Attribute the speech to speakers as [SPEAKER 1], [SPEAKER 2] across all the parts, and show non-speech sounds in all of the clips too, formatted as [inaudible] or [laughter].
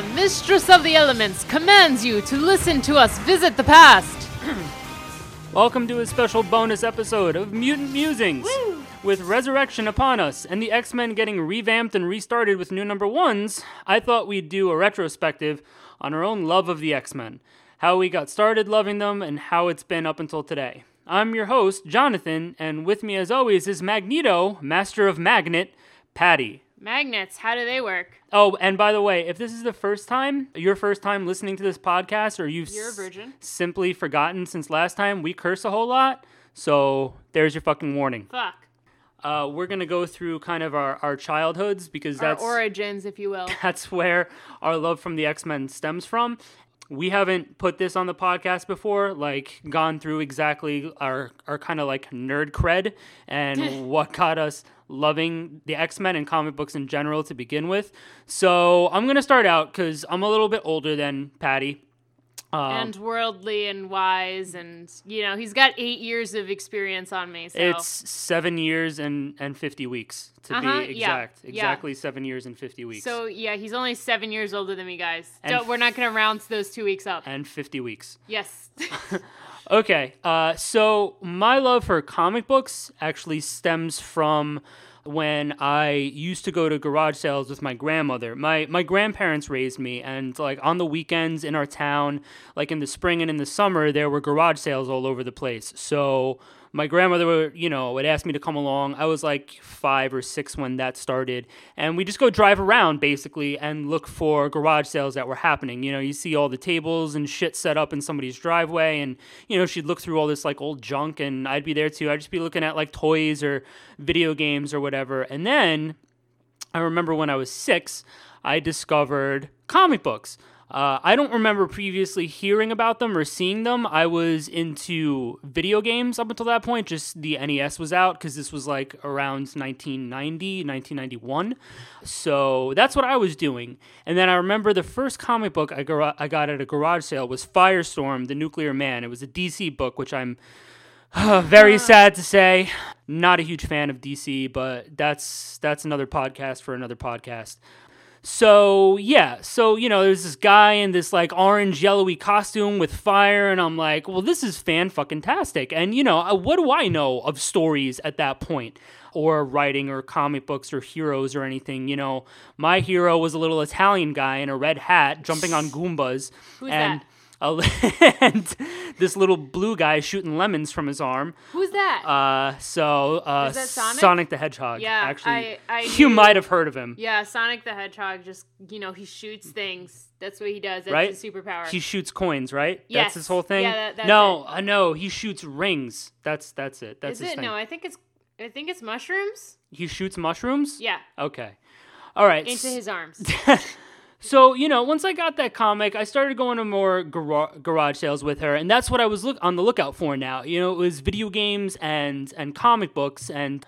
[SPEAKER 1] Dawn, mistress of the elements, commands you to listen to us visit the past. [clears throat]
[SPEAKER 2] Welcome to a special bonus episode of Mutant Musings. With Resurrection upon us and the X Men getting revamped and restarted with new number ones, I thought we'd do a retrospective on our own love of the X Men, how we got started loving them, and how it's been up until today. I'm your host, Jonathan, and with me as always is Magneto, Master of Magnet, Patty.
[SPEAKER 1] Magnets, how do they work?
[SPEAKER 2] Oh, and by the way, if this is the first time, your first time listening to this podcast, or you've
[SPEAKER 1] You're a
[SPEAKER 2] s-
[SPEAKER 1] virgin.
[SPEAKER 2] simply forgotten since last time, we curse a whole lot. So there's your fucking warning.
[SPEAKER 1] Fuck.
[SPEAKER 2] Uh, we're gonna go through kind of our, our childhoods because
[SPEAKER 1] Our
[SPEAKER 2] that's
[SPEAKER 1] origins, if you will. [laughs]
[SPEAKER 2] that's where our love from the X Men stems from. We haven't put this on the podcast before, like gone through exactly our our kind of like nerd cred and [laughs] what got us loving the X Men and comic books in general to begin with. So I'm gonna start out because I'm a little bit older than Patty. Um,
[SPEAKER 1] and worldly and wise, and you know he's got eight years of experience on me. So
[SPEAKER 2] It's seven years and, and 50 weeks to
[SPEAKER 1] Uh-huh,
[SPEAKER 2] be exact.
[SPEAKER 1] yeah.
[SPEAKER 2] Exactly seven years and 50 weeks.
[SPEAKER 1] so yeah, he's only seven years older than me, guys. Don't, we're not gonna round those two weeks up.
[SPEAKER 2] and 50 weeks.
[SPEAKER 1] yes. [laughs] [laughs]
[SPEAKER 2] Okay, uh, so my love for comic books actually stems from when I used to go to garage sales with my grandmother. My my grandparents raised me, and like on the weekends in our town, like in the spring and in the summer, there were garage sales all over the place. So my grandmother would, you know, would ask me to come along. I was like five or six when that started, and we just go drive around basically and look for garage sales that were happening. You know, you see all the tables and shit set up in somebody's driveway, and you know, she'd look through all this like old junk, and I'd be there too. I'd just be looking at like toys or video games or whatever, and then I remember when I was six, I discovered comic books. Uh, I don't remember previously hearing about them or seeing them. I was into video games up until that point. Just the NES was out because this was like around 1990, 1991. So that's what I was doing. And then I remember the first comic book I, gar- I got at a garage sale was Firestorm, the Nuclear Man. It was a DC book, which I'm [sighs] very sad to say. Not a huge fan of DC, but that's that's another podcast for another podcast. So yeah, so you know, there's this guy in this like orange yellowy costume with fire, and I'm like, well, this is fan fucking tastic. And you know, uh, what do I know of stories at that point, or writing, or comic books, or heroes, or anything? You know, my hero was a little Italian guy in a red hat jumping on Goombas,
[SPEAKER 1] Who's
[SPEAKER 2] and
[SPEAKER 1] that? [laughs]
[SPEAKER 2] and this little blue guy shooting lemons from his arm.
[SPEAKER 1] Who's that?
[SPEAKER 2] Uh, so uh,
[SPEAKER 1] that Sonic?
[SPEAKER 2] the Hedgehog.
[SPEAKER 1] Yeah,
[SPEAKER 2] actually,
[SPEAKER 1] I- I [laughs]
[SPEAKER 2] you
[SPEAKER 1] knew-
[SPEAKER 2] might have heard of him.
[SPEAKER 1] yeah, Sonic the Hedgehog. Just you know, he shoots things. That's what he does. That's
[SPEAKER 2] Right?
[SPEAKER 1] his superpower.
[SPEAKER 2] He shoots coins, right?
[SPEAKER 1] Yes.
[SPEAKER 2] That's his whole thing.
[SPEAKER 1] Yeah, that-
[SPEAKER 2] no. I know he shoots rings. That's that's it. That's
[SPEAKER 1] Is
[SPEAKER 2] his
[SPEAKER 1] it?
[SPEAKER 2] thing.
[SPEAKER 1] No, I think it's. I think it's mushrooms.
[SPEAKER 2] He shoots mushrooms.
[SPEAKER 1] Yeah,
[SPEAKER 2] Okay. All right.
[SPEAKER 1] into his arms. [laughs]
[SPEAKER 2] So you know, once I got that comic, I started going to more gar- garage sales with her, and that's what I was look on the lookout for. Now, you know, it was video games and and comic books, and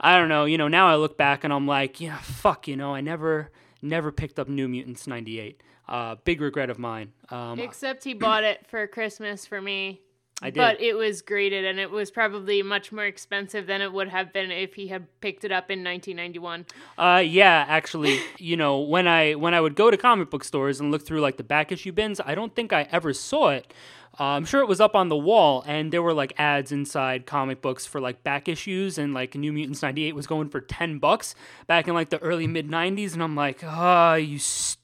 [SPEAKER 2] I don't know. You know, now I look back and I'm like, yeah, fuck. You know, I never never picked up New Mutants '98. Uh, big regret of mine. Um,
[SPEAKER 1] Except he bought it for Christmas for me.
[SPEAKER 2] I did.
[SPEAKER 1] But it was graded, and it was probably much more expensive than it would have been if he had picked it up in 1991.
[SPEAKER 2] Uh, yeah, actually, [laughs] you know, when I when I would go to comic book stores and look through like the back issue bins, I don't think I ever saw it. Uh, I'm sure it was up on the wall, and there were like ads inside comic books for like back issues, and like New Mutants '98 was going for ten bucks back in like the early mid '90s, and I'm like, ah, you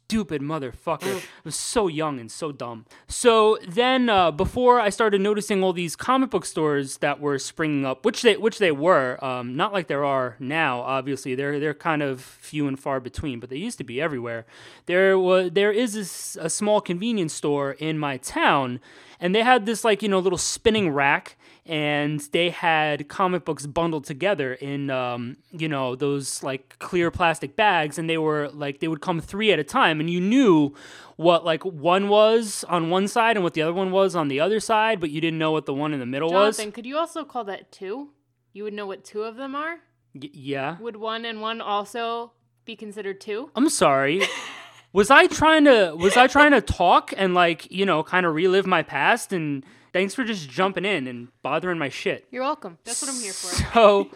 [SPEAKER 2] stupid motherfucker. I was so young and so dumb. So then, uh, before I started noticing all these comic book stores that were springing up, which they which they were, um, not like there are now. Obviously, they're they're kind of few and far between, but they used to be everywhere. There was there is this, a small convenience store in my town, and they had this like you know little spinning rack and they had comic books bundled together in um, you know those like clear plastic bags and they were like they would come three at a time and you knew what like one was on one side and what the other one was on the other side but you didn't know what the one in the middle was.
[SPEAKER 1] Jonathan, could you also call that two? You would know what two of them are?
[SPEAKER 2] y- yeah
[SPEAKER 1] Would one and one also be considered two?
[SPEAKER 2] i'm sorry [laughs] was i trying to was i trying to talk and like you know kind of relive my past and thanks for just jumping in and bothering my shit
[SPEAKER 1] You're welcome. That's what I'm here for.
[SPEAKER 2] So,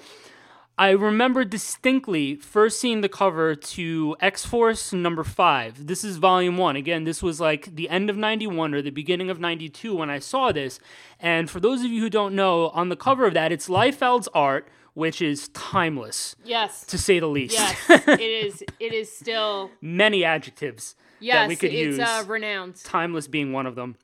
[SPEAKER 2] I remember distinctly first seeing the cover to X Force number five. This is volume one. Again, this was like the end of 91 or the beginning of 92 when I saw this. And for those of you who don't know, on the cover of that, it's Liefeld's art, which is timeless,
[SPEAKER 1] Yes.
[SPEAKER 2] to say the least.
[SPEAKER 1] Yes. [laughs] it is. It is still.
[SPEAKER 2] Many adjectives
[SPEAKER 1] Yes.
[SPEAKER 2] that we could
[SPEAKER 1] it's
[SPEAKER 2] use.
[SPEAKER 1] uh, renowned.
[SPEAKER 2] timeless being one of them.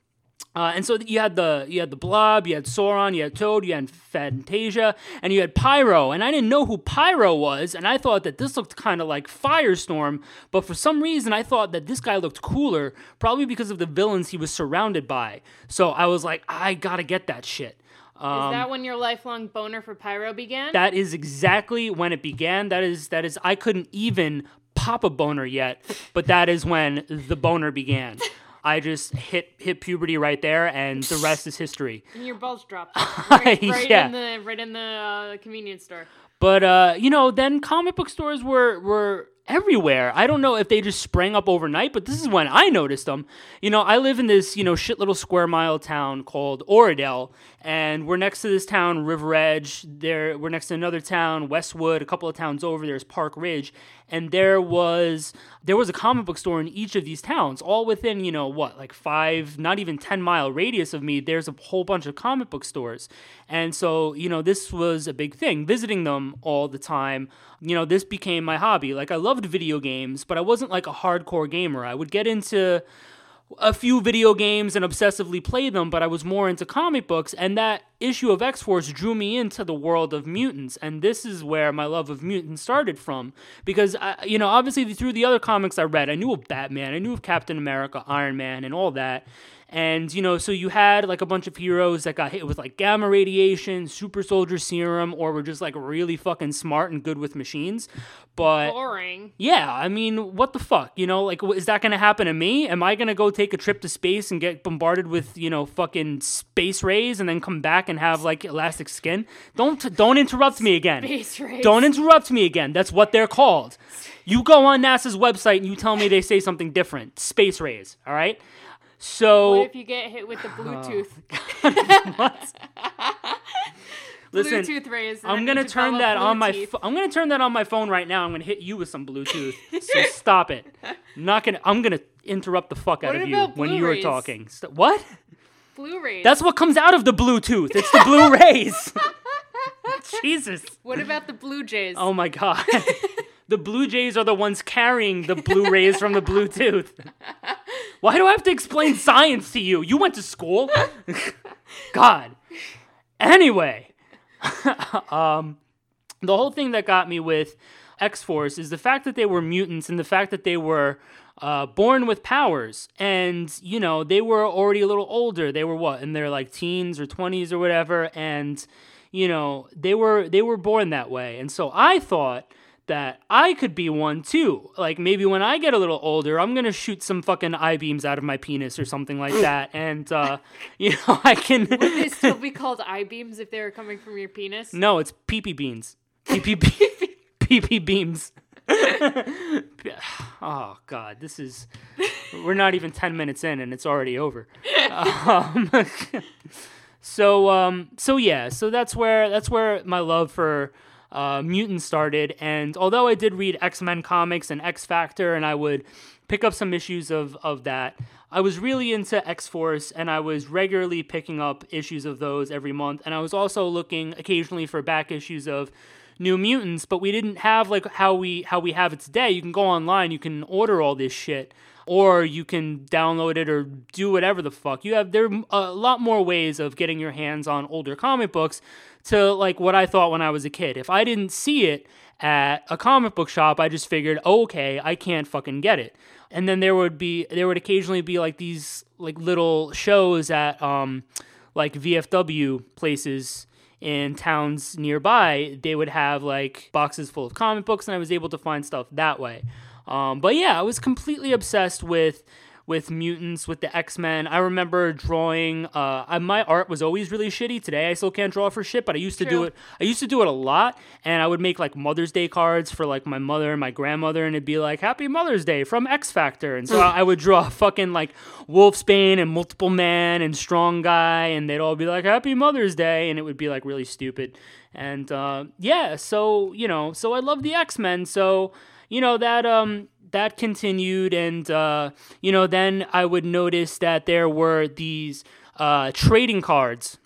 [SPEAKER 2] Uh, and so you had the you had the Blob, you had Sauron, you had Toad, you had Phantazia, and you had Pyro. And I didn't know who Pyro was, and I thought that this looked kind of like Firestorm. But for some reason, I thought that this guy looked cooler, probably because of the villains he was surrounded by. So I was like, I gotta get that shit. Um,
[SPEAKER 1] is that when your lifelong boner for Pyro began?
[SPEAKER 2] that is exactly when it began. That is that is I couldn't even pop a boner yet, but that is when the boner began. I just hit hit puberty right there, and the rest is history.
[SPEAKER 1] and your balls dropped. [laughs] Right, right
[SPEAKER 2] Yeah.
[SPEAKER 1] in the right in the uh, convenience store.
[SPEAKER 2] But uh, you know, then comic book stores were were everywhere. I don't know if they just sprang up overnight, but this is when I noticed them. You know, I live in this you know shit little square mile town called Oradell, and we're next to this town River Edge. There, we're next to another town Westwood. A couple of towns over there's Park Ridge, and there was there was a comic book store in each of these towns, all within you know what like five, not even ten mile radius of me. There's a whole bunch of comic book stores, and so you know this was a big thing. Visiting them all the time, you know this became my hobby. Like I loved video games, but I wasn't like a hardcore gamer. I would get into a few video games and obsessively play them, but I was more into comic books, and that issue of X Force drew me into the world of mutants, and this is where my love of mutants started from. Because, I, you know, obviously through the other comics I read, I knew of Batman, I knew of Captain America, Iron Man, and all that. And, you know, so you had like a bunch of heroes that got hit with like gamma radiation, super soldier serum, or were just like really fucking smart and good with machines. But
[SPEAKER 1] Boring.
[SPEAKER 2] yeah, I mean, what the fuck? You know, like, is that going to happen to me? Am I going to go take a trip to space and get bombarded with, you know, fucking space rays and then come back and have like elastic skin? Don't don't interrupt me again.
[SPEAKER 1] Space race.
[SPEAKER 2] Don't interrupt me again. That's what they're called. You go on NASA's website and you tell me they say something different. Space rays, all right? So
[SPEAKER 1] What if you get hit with the oh, Bluetooth? [laughs] [laughs]
[SPEAKER 2] listen,
[SPEAKER 1] Bluetooth rays.
[SPEAKER 2] I'm gonna turn that on my. I'm gonna turn that on my phone right now. I'm gonna hit you with some Bluetooth. so [laughs] stop it. I'm not gonna. I'm gonna interrupt the fuck out
[SPEAKER 1] What
[SPEAKER 2] of you when you
[SPEAKER 1] are
[SPEAKER 2] talking. St- what?
[SPEAKER 1] Blue rays.
[SPEAKER 2] That's what comes out of the Bluetooth. It's the Blu-rays. Jesus.
[SPEAKER 1] What about the Blue Jays?
[SPEAKER 2] Oh my god. The Blue Jays are the ones carrying the Blu-rays from the Bluetooth. Why do I have to explain science to you? You went to school. [laughs] God. Anyway, [laughs] um, the whole thing that got me with X Force is the fact that they were mutants and the fact that they were uh, born with powers. And, you know, they were already a little older. They were what, in their like teens or 20s or whatever. And, you know, they were they were born that way. And so I thought that I could be one too. Like maybe when I get a little older, I'm gonna shoot some fucking I beams out of my penis or something like [laughs] that, and uh, [laughs] you know I can.
[SPEAKER 1] Would they [laughs] still be called I beams if they were coming from your penis?
[SPEAKER 2] no, it's pee pee beans. Pee pee be- pee pee beams. oh god, this is. We're not even ten minutes in, and it's already over. Um, so um, so yeah, so that's where that's where my love for uh, mutants started. And although I did read X Men comics and X Factor, and I would pick up some issues of of that, I was really into X Force, and I was regularly picking up issues of those every month. And I was also looking occasionally for back issues of New Mutants, but we didn't have like how we how we have it today. You can go online, you can order all this shit, or you can download it or do whatever the fuck. You have there are a lot more ways of getting your hands on older comic books to like what I thought when I was a kid. If I didn't see it at a comic book shop, I just figured, oh, okay, I can't fucking get it. And then there would be there would occasionally be like these like little shows at um like VFW places in towns nearby, they would have like boxes full of comic books, and I was able to find stuff that way. Um, but yeah, I was completely obsessed with with mutants, with the X Men. I remember drawing. Uh, I, my art was always really shitty. Today I still can't draw for shit, but I used to do it. I used to do it a lot, and I would make like Mother's Day cards for like my mother and my grandmother, and it'd be like Happy Mother's Day from X Factor, and so I would draw fucking like Wolfsbane and Multiple Man and Strong Guy, and they'd all be like Happy Mother's Day, and it would be like really stupid. And uh, yeah, so you know, so I love the X Men, so you know that um that continued and uh, you know then i would notice that there were these uh, trading cards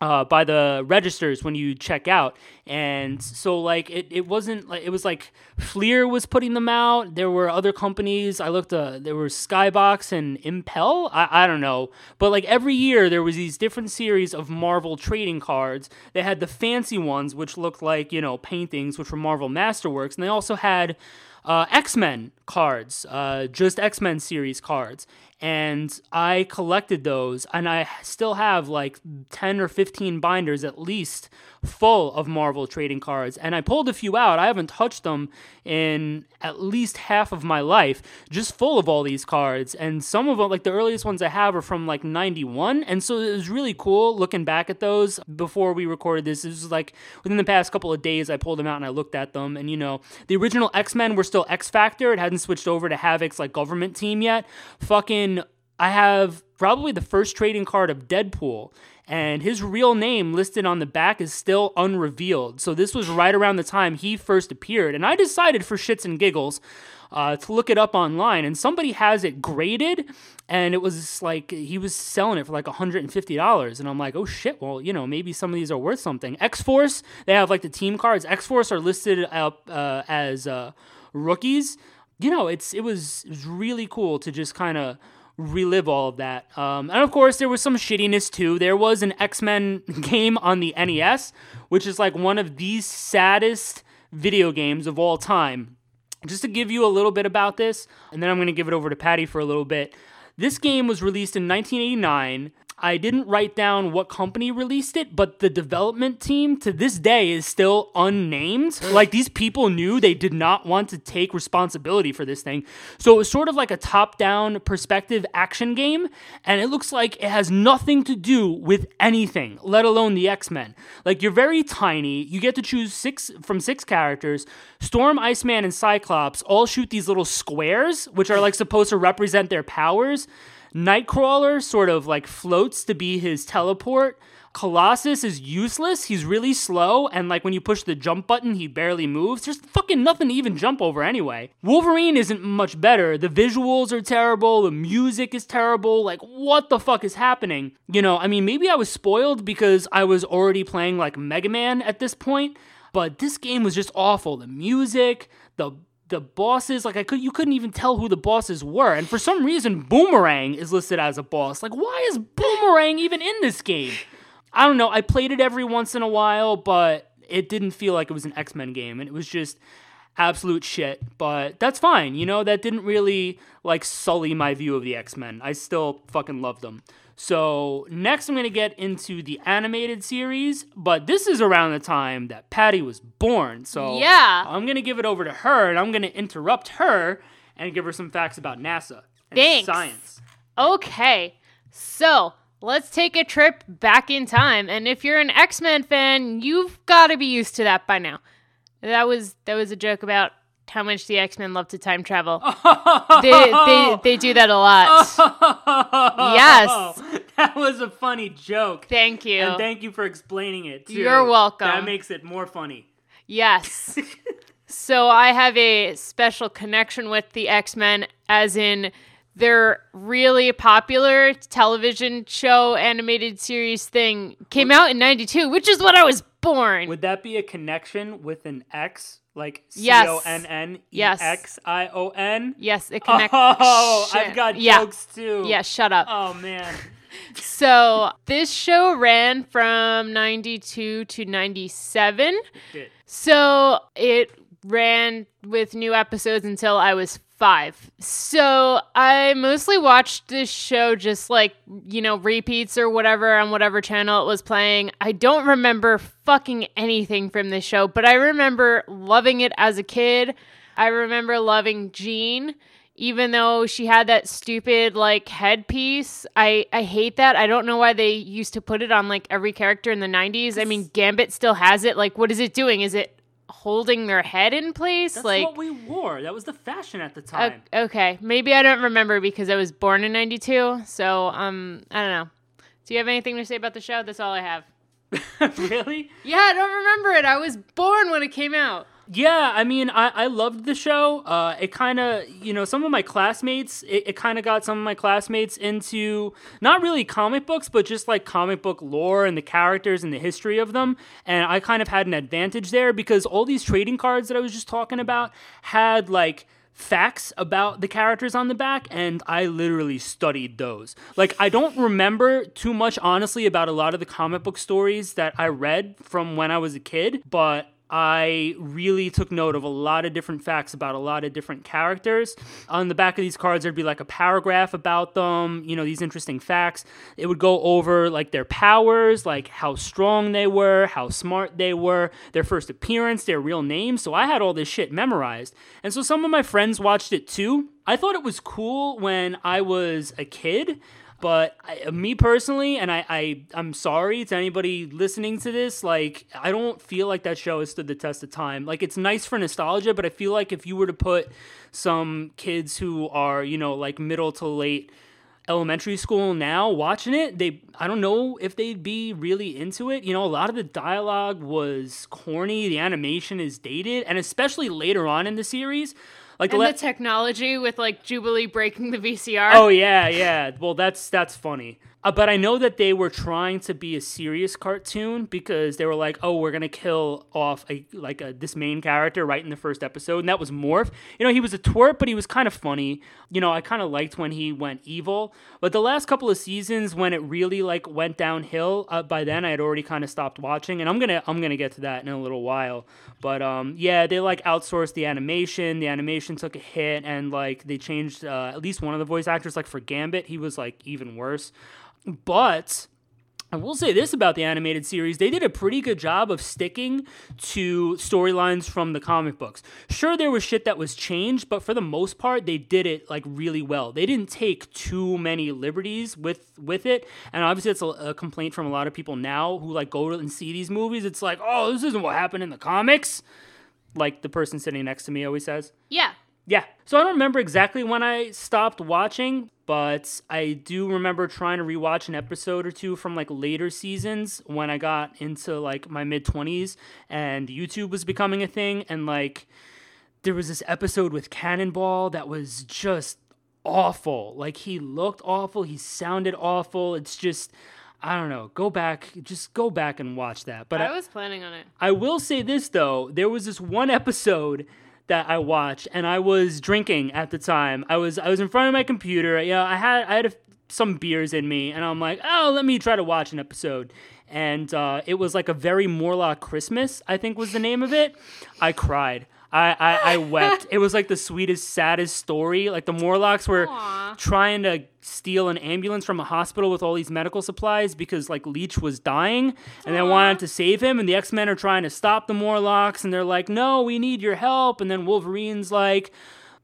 [SPEAKER 2] uh, by the registers when you check out. And so like it, it wasn't like it was like Fleer was putting them out. There were other companies. I looked uh, there were skybox and impel. I, I don't know. But like every year there was these different series of marvel trading cards. They had the fancy ones which looked like you know paintings which were marvel masterworks. And they also had uh, X Men cards, uh, just X Men series cards. And I collected those, and I still have like 10 or 15 binders at least full of Marvel trading cards. And I pulled a few out. I haven't touched them in at least half of my life, just full of all these cards. And some of them, like the earliest ones I have, are from like 91. And so it was really cool looking back at those before we recorded this. It was like within the past couple of days, I pulled them out and I looked at them. And you know, the original X Men were still X Factor. It hadn't switched over to Havoc's like government team yet. Fucking, I have probably the first trading card of Deadpool. And his real name listed on the back is still unrevealed. So this was right around the time he first appeared. And I decided for shits and giggles uh, to look it up online. And somebody has it graded. And it was like he was selling it for like $150. And I'm like, oh shit, well, you know, maybe some of these are worth something. X Force, they have like the team cards. X Force are listed up uh, as uh, rookies. You know, it's it was, it was really cool to just kind of relive all of that. Um, and of course, there was some shittiness too. There was an X Men [laughs] game on the NES, which is like one of the saddest video games of all time. Just to give you a little bit about this, and then I'm going to give it over to Patty for a little bit. This game was released in 1989. I didn't write down what company released it, but the development team to this day is still unnamed. Like these people knew they did not want to take responsibility for this thing. So it was sort of like a top down perspective action game, and it looks like it has nothing to do with anything, let alone the X Men. Like you're very tiny, you get to choose six from six characters. Storm, Iceman, and Cyclops all shoot these little squares, which are like supposed to represent their powers. Nightcrawler sort of like floats to be his teleport. Colossus is useless. He's really slow, and like when you push the jump button, he barely moves. There's fucking nothing to even jump over anyway. Wolverine isn't much better. The visuals are terrible. The music is terrible. Like, what the fuck is happening? You know, I mean, maybe I was spoiled because I was already playing like Mega Man at this point, but this game was just awful. The music, the the bosses like i could you couldn't even tell who the bosses were. And for some reason boomerang is listed as a boss. Like why is boomerang even in this game? I don't know. I played it every once in a while but it didn't feel like it was an x-men game. And it was just absolute shit. But that's fine. You know that didn't really like sully my view of the x-men. I still fucking love them so next i'm going to get into the animated series but this is around the time that patty was born so
[SPEAKER 1] Yeah.
[SPEAKER 2] i'm going to give it over to her and i'm going to interrupt her and give her some facts about nasa and
[SPEAKER 1] Thanks.
[SPEAKER 2] science
[SPEAKER 1] Okay, so let's take a trip back in time. And if you're an X Men fan, you've got to be used to that by now. That was that was a joke about how much the X Men love to time travel. [laughs] they, they they do that a lot. [laughs] Yes.
[SPEAKER 2] that was a funny joke
[SPEAKER 1] Thank you.
[SPEAKER 2] and thank you for explaining it too.
[SPEAKER 1] You're welcome.
[SPEAKER 2] that makes it more funny
[SPEAKER 1] Yes. [laughs] so I have a special connection with the X Men, as in their really popular television show animated series thing came out in 92, which is when I was born.
[SPEAKER 2] Would that be a connection with an X? Like C. O N N E. X I O N?
[SPEAKER 1] yes, it oh, connects.
[SPEAKER 2] Oh, [laughs] I've got
[SPEAKER 1] yeah.
[SPEAKER 2] jokes too.
[SPEAKER 1] Yeah, shut up.
[SPEAKER 2] Oh man. [laughs]
[SPEAKER 1] So this show ran from 92 to 97.
[SPEAKER 2] Did.
[SPEAKER 1] So it ran with new episodes until I was five. So I mostly watched this show just like, you know, repeats or whatever on whatever channel it was playing. I don't remember fucking anything from this show, but I remember loving it as a kid. I remember loving Jean. even though she had that stupid like headpiece. I I hate that. I don't know why they used to put it on like every character in the 90s. I mean, Gambit still has it. Like what is it doing? Is it holding their head in place?
[SPEAKER 2] That's
[SPEAKER 1] like
[SPEAKER 2] what we wore. That was the fashion at the time.
[SPEAKER 1] okay, maybe I don't remember because I was born in 92. So, um I don't know. Do you have anything to say about the show? That's all I have. [laughs]
[SPEAKER 2] really?
[SPEAKER 1] Yeah, I don't remember it. I was born when it came out.
[SPEAKER 2] Yeah, I mean, I, I loved the show. Uh, it kind of, you know, some of my classmates, it, it kind of got some of my classmates into not really comic books, but just like comic book lore and the characters and the history of them. And I kind of had an advantage there because all these trading cards that I was just talking about had like facts about the characters on the back and I literally studied those. Like I don't remember too much honestly about a lot of the comic book stories that I read from when I was a kid, but I really took note of a lot of different facts about a lot of different characters. On the back of these cards, there'd be like a paragraph about them, you know, these interesting facts. It would go over like their powers, like how strong they were, how smart they were, their first appearance, their real names. So I had all this shit memorized. And so some of my friends watched it too. I thought it was cool when I was a kid. But I, me personally, and I, I, I'm sorry to anybody listening to this, like, I don't feel like that show has stood the test of time. Like, it's nice for nostalgia, but I feel like if you were to put some kids who are, you know, like middle to late elementary school now watching it they i don't know if they'd be really into it you know a lot of the dialogue was corny the animation is dated and especially later on in the series like
[SPEAKER 1] And
[SPEAKER 2] la-
[SPEAKER 1] the technology with like Jubilee breaking the VCR.
[SPEAKER 2] Oh yeah, yeah. Well, that's that's funny. Uh, but I know that they were trying to be a serious cartoon because they were like, "Oh, we're gonna kill off a like a, this main character right in the first episode," and that was Morph. You know, he was a twerp, but he was kind of funny. You know, I kind of liked when he went evil. But the last couple of seasons, when it really like went downhill, uh, by then I had already kind of stopped watching, and I'm gonna I'm gonna get to that in a little while. But um, yeah, they like outsourced the animation. The animation took a hit, and like they changed uh, at least one of the voice actors. Like for Gambit, he was like even worse. But I will say this about the animated series they did a pretty good job of sticking to storylines from the comic books. Sure, there was shit that was changed, but for the most part, they did it like really well. They didn't take too many liberties with with it, and obviously, it's a, a complaint from a lot of people now who like go and see these movies. It's like, oh, this isn't what happened in the comics. Like the person sitting next to me always says.
[SPEAKER 1] Yeah.
[SPEAKER 2] Yeah. So I don't remember exactly when I stopped watching, but I do remember trying to rewatch an episode or two from like later seasons when I got into like my mid 20s and YouTube was becoming a thing and like there was this episode with Cannonball that was just awful. Like he looked awful, he sounded awful. It's just I don't know. Go back, just go back and watch that. But
[SPEAKER 1] I
[SPEAKER 2] I,
[SPEAKER 1] was planning on it.
[SPEAKER 2] I will say this though, there was this one episode that I watched, and I was drinking at the time. I was I was in front of my computer. You know, I had I had a, some beers in me, and I'm like, oh, let me try to watch an episode. And uh, it was like a very Morlock Christmas, I think was the name of it. I cried. I, I, I wept. It was like the sweetest, saddest story. Like the Morlocks were
[SPEAKER 1] Aw.
[SPEAKER 2] trying to steal an ambulance from a hospital with all these medical supplies because like Leech was dying and they wanted to save him and the X-Men are trying to stop the Morlocks and they're like, "No, we need your help." And then Wolverine's like,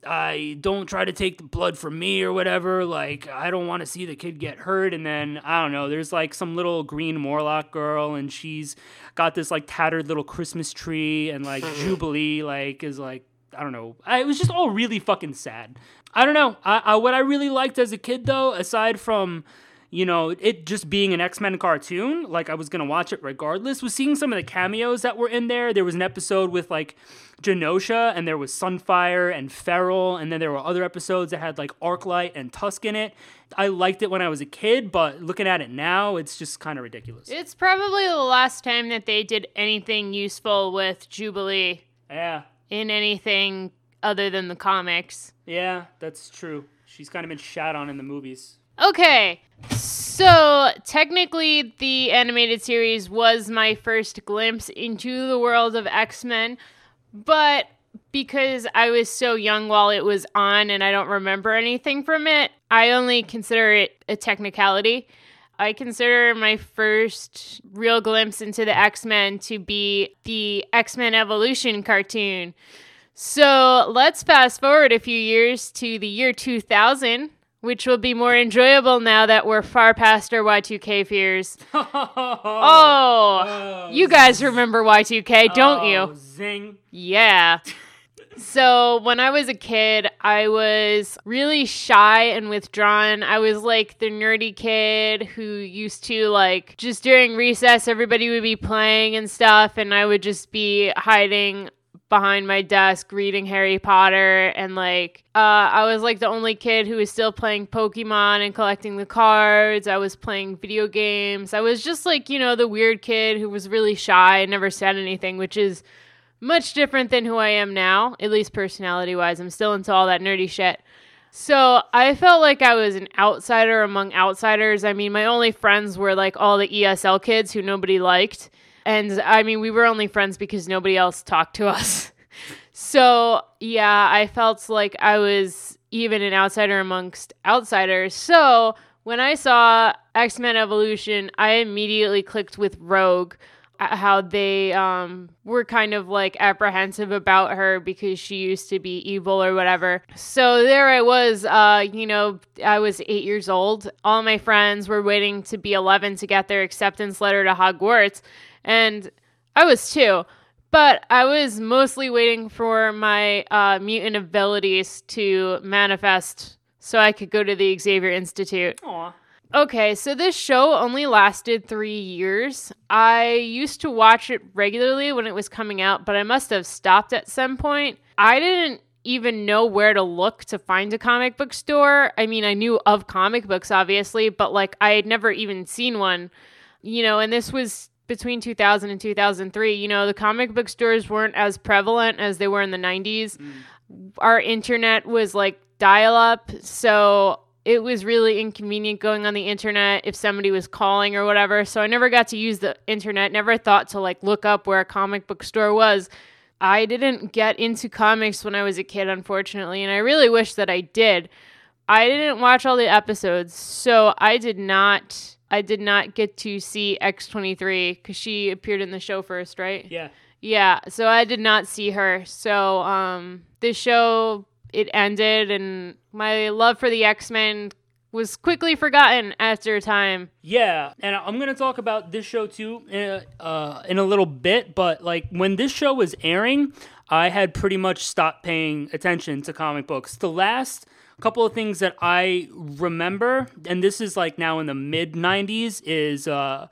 [SPEAKER 2] I don't try to take the blood from me or whatever. Like, I don't want to see the kid get hurt. And then, I don't know, there's like some little green Morlock girl, and she's got this like tattered little Christmas tree, and like [laughs] Jubilee, like, is like, I don't know. I, it was just all really fucking sad. I don't know. I, I, what I really liked as a kid, though, aside from you know, it just being an X Men cartoon, like I was gonna watch it regardless, was seeing some of the cameos that were in there. There was an episode with like Genosha, and there was Sunfire and Feral, and then there were other episodes that had like Arclight and Tusk in it. I liked it when I was a kid, but looking at it now, it's just kind of ridiculous.
[SPEAKER 1] It's probably the last time that they did anything useful with Jubilee
[SPEAKER 2] yeah,
[SPEAKER 1] in anything other than the comics.
[SPEAKER 2] yeah, that's true. She's kind of been shat on in the movies.
[SPEAKER 1] Okay, so technically, the animated series was my first glimpse into the world of X Men, but because I was so young while it was on and I don't remember anything from it, I only consider it a technicality. I consider my first real glimpse into the X Men to be the X Men Evolution cartoon. So let's fast forward a few years to the year 2000, which will be more enjoyable now that we're far past our Y2K fears. [laughs] Oh. Oh, oh, you guys remember Y2K, don't
[SPEAKER 2] Oh,
[SPEAKER 1] you?
[SPEAKER 2] Zing.
[SPEAKER 1] Yeah. [laughs] So when I was a kid, I was really shy and withdrawn. I was like the nerdy kid who used to like just during recess everybody would be playing and stuff and I would just be hiding behind my desk reading Harry Potter and like uh, I was like the only kid who was still playing Pokemon and collecting the cards. I was playing video games. I was just like, you know, the weird kid who was really shy and never said anything, which is much different than who I am now, at least personality wise. I'm still into all that nerdy shit. So I felt like I was an outsider among outsiders. I mean, my only friends were like all the ESL kids who nobody liked. And I mean, we were only friends because nobody else talked to us. [laughs] So yeah, I felt like I was even an outsider amongst outsiders. So when I saw X Men Evolution, I immediately clicked with Rogue uh, how they um, were kind of like apprehensive about her because she used to be evil or whatever. So there I was, uh, you know, I was eight years old. All my friends were waiting to be 11 to get their acceptance letter to Hogwarts, and I was too. But I was mostly waiting for my uh, mutant abilities to manifest so I could go to the Xavier Institute.
[SPEAKER 2] Aw.
[SPEAKER 1] Okay, so this show only lasted three years. I used to watch it regularly when it was coming out, but I must have stopped at some point. I didn't even know where to look to find a comic book store. I mean, I knew of comic books, obviously, but like I had never even seen one, you know, and this was between 2000 and 2003. You know, the comic book stores weren't as prevalent as they were in the 90s. Mm. Our internet was like dial up, so it was really inconvenient going on the internet if somebody was calling or whatever. So I never got to use the internet, never thought to like look up where a comic book store was. I didn't get into comics when I was a kid, unfortunately, and I really wish that I did. I didn't watch all the episodes, so I did not I did not get to see X23 cuz she appeared in the show first, right?
[SPEAKER 2] Yeah.
[SPEAKER 1] Yeah, so I did not see her. So um the show it ended and my love for the X-Men was quickly forgotten after a time.
[SPEAKER 2] Yeah, and I'm gonna talk about this show too in a, uh, in a little bit. But like when this show was airing, I had pretty much stopped paying attention to comic books. The last couple of things that I remember, and this is like now in the mid '90s, is uh,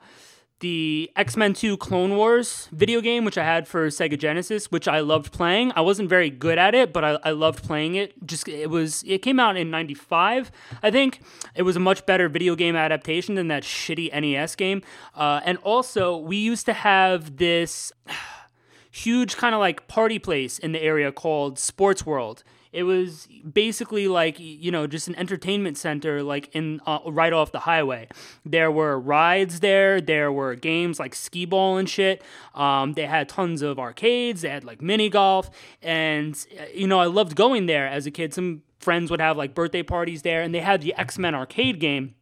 [SPEAKER 2] the X Men 2 Clone Wars video game, which I had for Sega Genesis, which I loved playing. I wasn't very good at it, but I, I loved playing it. Just it was it came out in '95, I think. It was a much better video game adaptation than that shitty NES game. Uh, and also, we used to have this [sighs] huge kind of like party place in the area called Sports World. It was basically like you know just an entertainment center like in uh, right off the highway. There were rides there. There were games like skee ball and shit. Um, they had tons of arcades. They had like mini golf, and uh, you know I loved going there as a kid. Some friends would have like birthday parties there, and they had the X Men arcade game.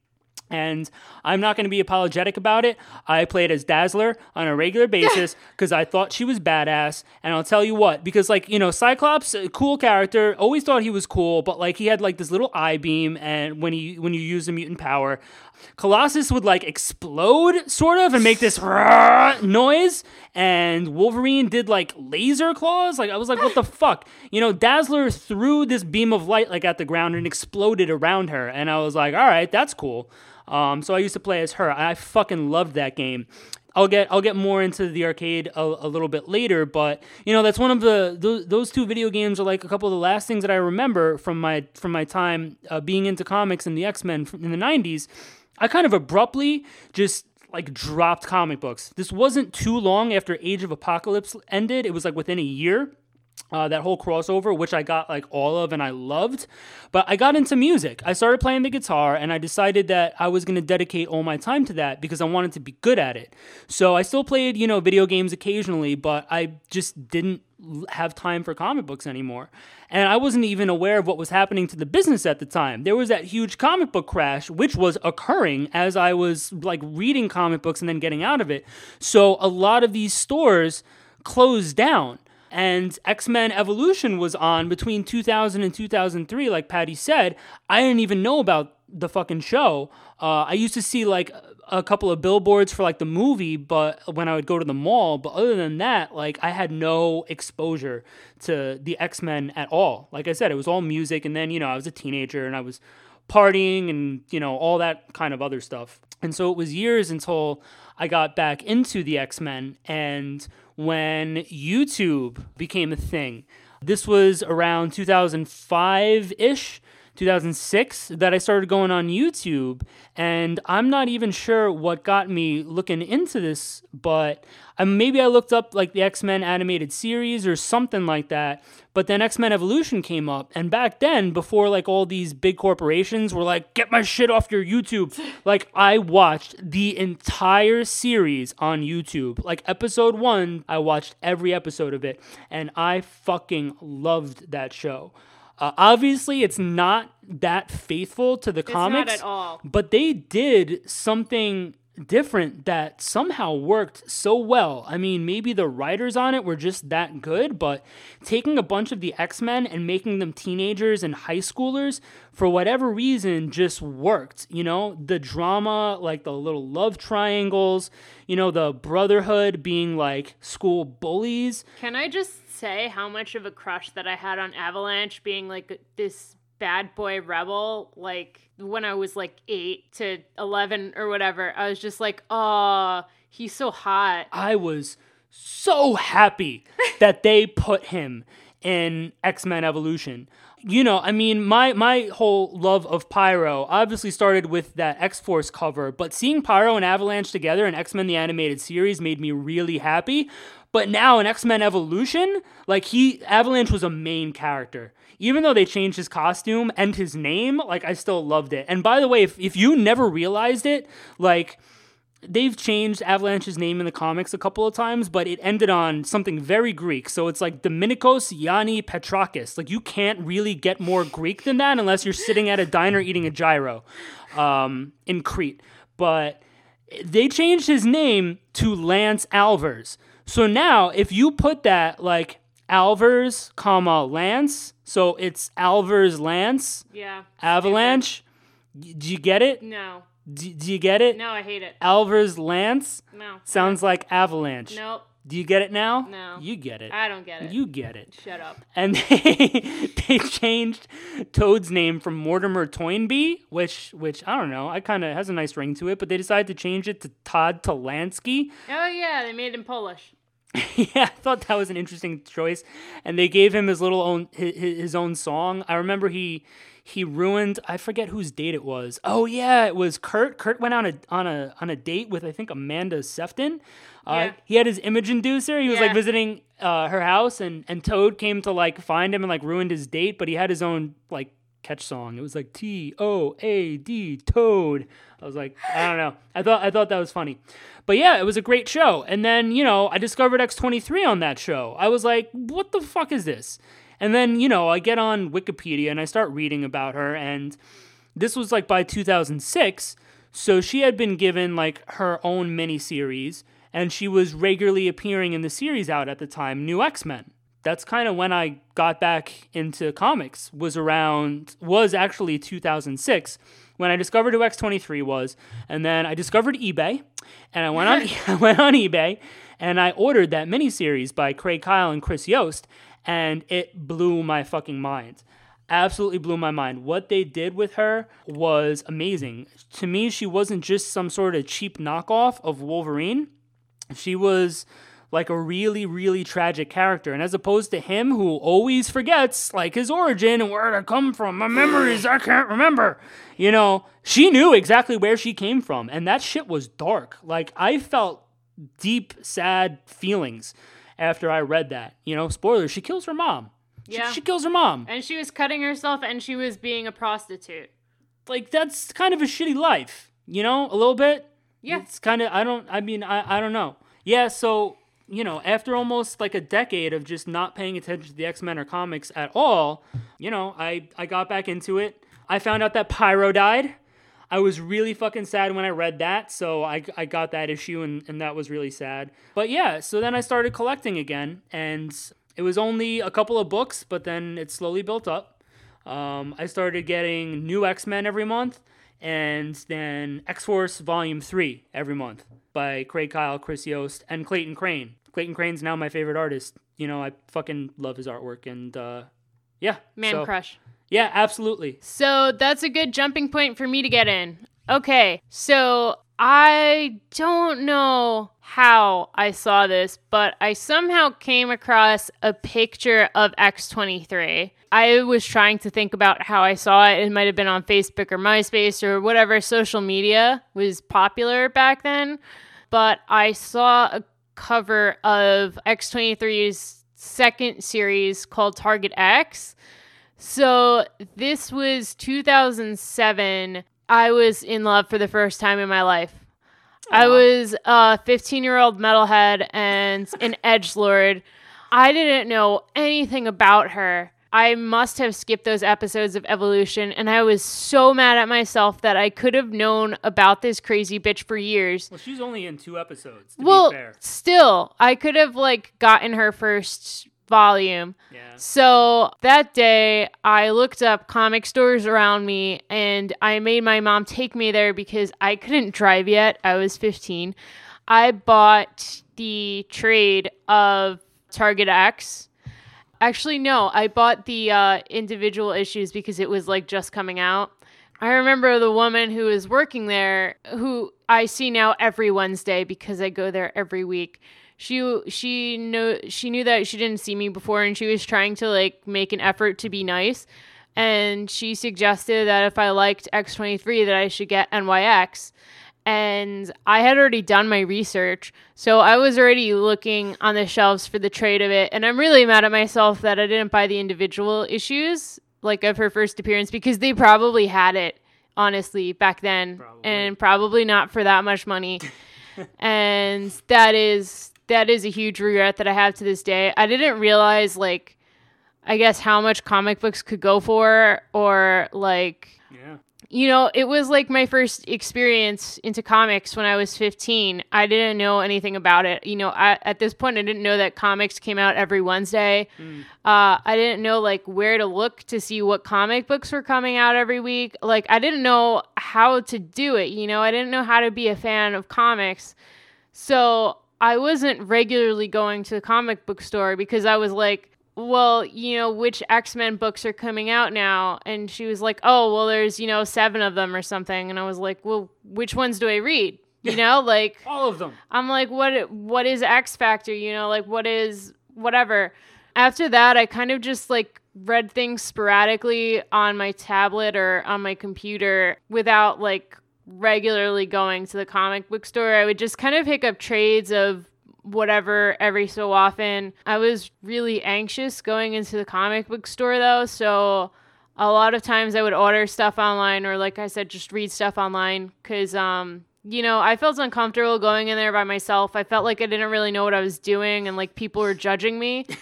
[SPEAKER 2] And I'm not going to be apologetic about it. I played as Dazzler on a regular [laughs] basis because I thought she was badass. And I'll tell you what, because, like, you know, Cyclops, a cool character, always thought he was cool, but, like, he had, like, this little eye beam. And when, he, when you use a mutant power, Colossus would, like, explode, sort of, and make this [laughs] noise. And Wolverine did, like, laser claws. Like, I was like, what the fuck? You know, Dazzler threw this beam of light, like, at the ground and exploded around her. And I was like, all right, that's cool. Um, so I used to play as her. I fucking loved that game. I'll get I'll get more into the arcade a, a little bit later, but you know that's one of the those, those two video games are like a couple of the last things that I remember from my from my time uh, being into comics and the X Men in the '90s. I kind of abruptly just like dropped comic books. This wasn't too long after Age of Apocalypse ended. It was like within a year uh, that whole crossover, which I got like all of and I loved. But I got into music. I started playing the guitar and I decided that I was going to dedicate all my time to that because I wanted to be good at it. So I still played, you know, video games occasionally, but I just didn't have time for comic books anymore. And I wasn't even aware of what was happening to the business at the time. There was that huge comic book crash, which was occurring as I was like reading comic books and then getting out of it. So a lot of these stores closed down. And X-Men Evolution was on between 2000 and 2003 like Patty said. I didn't even know about the fucking show. Uh, I used to see like a couple of billboards for like the movie, but when I would go to the mall, but other than that, like I had no exposure to the X Men at all. Like I said, it was all music, and then you know I was a teenager and I was partying and you know all that kind of other stuff. And so it was years until I got back into the X Men, and when YouTube became a thing, this was around 2005 ish. 2006 that I started going on YouTube. And I'm not even sure what got me looking into this, but um, maybe I looked up like the X Men animated series or something like that. But then X Men Evolution came up. And back then, before like all these big corporations were like, get my shit off your YouTube, like I watched the entire series on YouTube. Like episode one, I watched every episode of it. And I fucking loved that show. Uh, obviously, it's not that faithful to the
[SPEAKER 1] It's
[SPEAKER 2] comics,
[SPEAKER 1] not at all.
[SPEAKER 2] but they did something different that somehow worked so well. I mean, maybe the writers on it were just that good, but taking a bunch of the X Men and making them teenagers and high schoolers, for whatever reason, just worked. You know, the drama, like the little love triangles, you know, the brotherhood being like school bullies.
[SPEAKER 1] Can I just say how much of a crush that I had on Avalanche being like this bad boy rebel? Like when I was like eight to 11 or whatever, I was just like, oh, he's so hot.
[SPEAKER 2] I was so happy [laughs] that they put him in X-Men Evolution. You know, I mean, my my whole love of Pyro obviously started with that X-Force cover, but seeing Pyro and Avalanche together in X-Men the animated series made me really happy. But now in X-Men Evolution, like he Avalanche was a main character. Even though they changed his costume and his name, like I still loved it. And by the way, if, if you never realized it, like they've changed Avalanche's name in the comics a couple of times, but it ended on something very Greek. So it's like Dominikos Yanni Petrakis. Like you can't really get more Greek than that unless you're sitting at a diner eating a gyro um, in Crete. But they changed his name to Lance Alvers. So now if you put that like Alvers, comma Lance, so it's Alvers Lance
[SPEAKER 1] Yeah.
[SPEAKER 2] Avalanche. Y- Do you get it?
[SPEAKER 1] No.
[SPEAKER 2] Do, do you get it?
[SPEAKER 1] No, I hate it.
[SPEAKER 2] Alvers Lance
[SPEAKER 1] No.
[SPEAKER 2] sounds like avalanche.
[SPEAKER 1] Nope.
[SPEAKER 2] Do you get it now?
[SPEAKER 1] No.
[SPEAKER 2] You get it.
[SPEAKER 1] I don't get it.
[SPEAKER 2] You get it.
[SPEAKER 1] Shut up.
[SPEAKER 2] And [laughs] they, they changed Toad's name from Mortimer Toynbee, which which I don't know, I kind of has a nice ring to it, but they decided to change it to Todd Tolansky.
[SPEAKER 1] Oh yeah, they made him Polish. [laughs]
[SPEAKER 2] yeah, I thought that was an interesting choice, and they gave him his little own his, his own song. I remember he he ruined I forget whose date it was. Oh yeah, it was Kurt. Kurt went on a on a on a date with I think Amanda Sefton. Uh,
[SPEAKER 1] Yeah.
[SPEAKER 2] He had his image inducer. He was like visiting uh, her house, and and Toad came to like find him and like ruined his date. But he had his own like catch song. It was like T O A D Toad. I was like, I don't know. I thought I thought that was funny. But yeah, it was a great show. And then, you know, I discovered X23 on that show. I was like, what the fuck is this? And then, you know, I get on Wikipedia and I start reading about her and this was like by 2006. So she had been given like her own miniseries and she was regularly appearing in the series out at the time, New X-Men that's kind of when I got back into comics was around was actually 2006 when I discovered who X23 was and then I discovered eBay and I went on [laughs] [laughs] I went on eBay and I ordered that miniseries by Craig Kyle and Chris Yost and it blew my fucking mind. Absolutely blew my mind. What they did with her was amazing. To me, she wasn't just some sort of cheap knockoff of Wolverine. She was like a really, really tragic character. And as opposed to him, who always forgets like his origin and where to come from, my memories, I can't remember. You know, she knew exactly where she came from. And that shit was dark. Like, I felt deep, sad feelings after I read that. You know, spoilers, she kills her mom. She,
[SPEAKER 1] Yeah.
[SPEAKER 2] she kills her mom.
[SPEAKER 1] And she was cutting herself and she was being a prostitute.
[SPEAKER 2] Like, that's kind of a shitty life, you know, a little bit.
[SPEAKER 1] Yeah.
[SPEAKER 2] It's kind of, I don't, I mean, I, I don't know. Yeah, so you know, after almost like a decade of just not paying attention to the X Men or comics at all, you know, I, I got back into it. I found out that Pyro died. I was really fucking sad when I read that, so I, I got that issue and, and that was really sad. But yeah, so then I started collecting again, and it was only a couple of books, but then it slowly built up. Um, I started getting new X Men every month, and then X Force Volume 3 every month by Craig Kyle, Chris Yost, and Clayton Crain. Clayton Crain's now my favorite artist. You know, I fucking love his artwork, and uh, yeah.
[SPEAKER 1] Man
[SPEAKER 2] so-
[SPEAKER 1] crush.
[SPEAKER 2] Yeah, absolutely.
[SPEAKER 1] So that's a good jumping point for me to get in. Okay, so I don't know how I saw this, but I somehow came across a picture of X23. I was trying to think about how I saw it. It might have been on Facebook or MySpace or whatever social media was popular back then. But I saw a cover of X23's second series called Target X. So this was 2007. I was in love for the first time in my life. I was a 15 year old metalhead and an edge lord. I didn't know anything about her. I must have skipped those episodes of Evolution, and I was so mad at myself that I could have known about this crazy bitch for years.
[SPEAKER 2] Well, she's only in two episodes, to
[SPEAKER 1] well,
[SPEAKER 2] be fair.
[SPEAKER 1] still, I could have like gotten her first volume.
[SPEAKER 2] Yeah.
[SPEAKER 1] So that day, I looked up comic stores around me and I made my mom take me there because I couldn't drive yet. I was 15. I bought the trade of Target X. Actually, no, I bought the uh, individual issues because it was like just coming out. I remember the woman who was working there, who I see now every Wednesday because I go there every week. She she knew she knew that she didn't see me before, and she was trying to like make an effort to be nice. And she suggested that if I liked X twenty three, that I should get NYX. And I had already done my research, so I was already looking on the shelves for the trade of it. And I'm really mad at myself that I didn't buy the individual issues like of her first appearance because they probably had it honestly back then
[SPEAKER 2] Probably.
[SPEAKER 1] and probably not for that much money [laughs] and that is that is a huge regret that i have to this day i didn't realize like i guess how much comic books could go for or like
[SPEAKER 2] Yeah.
[SPEAKER 1] You know, it was like my first experience into comics when I was 15. I didn't know anything about it. You know, I, at this point, I didn't know that comics came out every Wednesday.
[SPEAKER 2] Mm.
[SPEAKER 1] Uh, I didn't know like where to look to see what comic books were coming out every week. Like, I didn't know how to do it. You know, I didn't know how to be a fan of comics. So I wasn't regularly going to the comic book store because I was like, well, you know, which X Men books are coming out now? And she was like, oh, well, there's, you know, seven of them or something. And I was like, well, which ones do I read? You know, like,
[SPEAKER 2] All of them.
[SPEAKER 1] I'm like, what, what is X Factor? You know, like, what is whatever. After that, I kind of just like read things sporadically on my tablet or on my computer without like regularly going to the comic book store. I would just kind of pick up trades of whatever every so often. I was really anxious going into the comic book store though, so a lot of times I would order stuff online or like I said just read stuff online cuz um you know, I felt uncomfortable going in there by myself. I felt like I didn't really know what I was doing and like people were judging me. [laughs]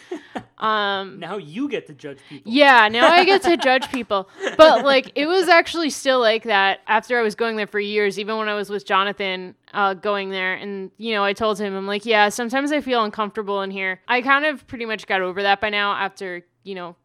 [SPEAKER 1] Um
[SPEAKER 2] Now you get to judge people.
[SPEAKER 1] yeah, now I get to [laughs] judge people. But like it was actually still like that after I was going there for years, even when I was with Jonathan uh, going there. And, you know, I told him, I'm like, yeah, sometimes I feel uncomfortable in here. I kind of pretty much got over that by now after, you know,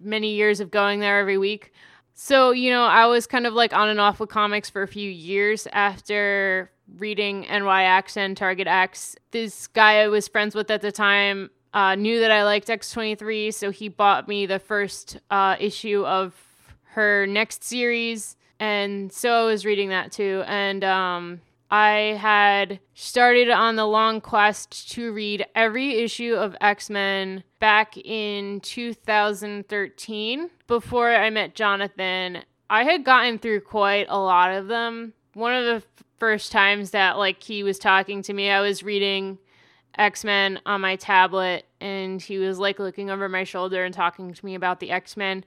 [SPEAKER 1] many years of going there every week. So, you know, I was kind of like on and off with comics for a few years after reading NYX and Target X. This guy I was friends with at the time uh, knew that I liked X23, so he bought me the first uh, issue of her next series. And so I was reading that too. And um, I had started on the long quest to read every issue of X Men back in 2013 before I met Jonathan. I had gotten through quite a lot of them. One of the first times that like he was talking to me, I was reading X Men on my tablet, and he was like looking over my shoulder and talking to me about the X Men.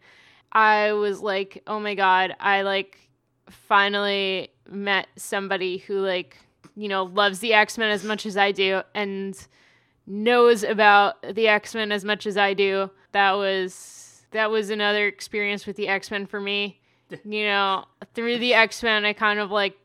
[SPEAKER 1] I was like, oh my god, I like finally met somebody who like you know loves the X-Men as much as I do and knows about the X-Men as much as I do. That was that was another experience with the X-Men for me. [laughs] You know, through the X-Men I kind of like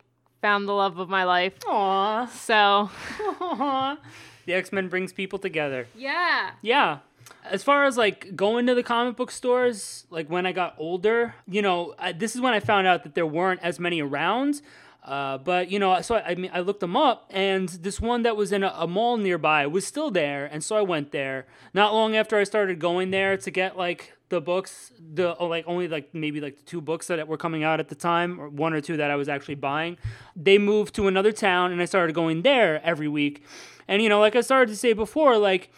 [SPEAKER 1] found the love of my life.
[SPEAKER 2] Aww.
[SPEAKER 1] So, [laughs]
[SPEAKER 2] Aww. The X Men brings people together.
[SPEAKER 1] yeah.
[SPEAKER 2] Yeah. As far as like going to the comic book stores, like when I got older, you know, I, this is when I found out that there weren't as many around. Uh, but you know, so I, I, mean, I looked them up, and this one that was in a, a, mall nearby was still there, and so I went there. Not long after I started going there to get like the books, the oh, like only like maybe like the two books that were coming out at the time, or one or two that I was actually buying. They moved to another town, and I started going there every week. And you know, like I started to say before, like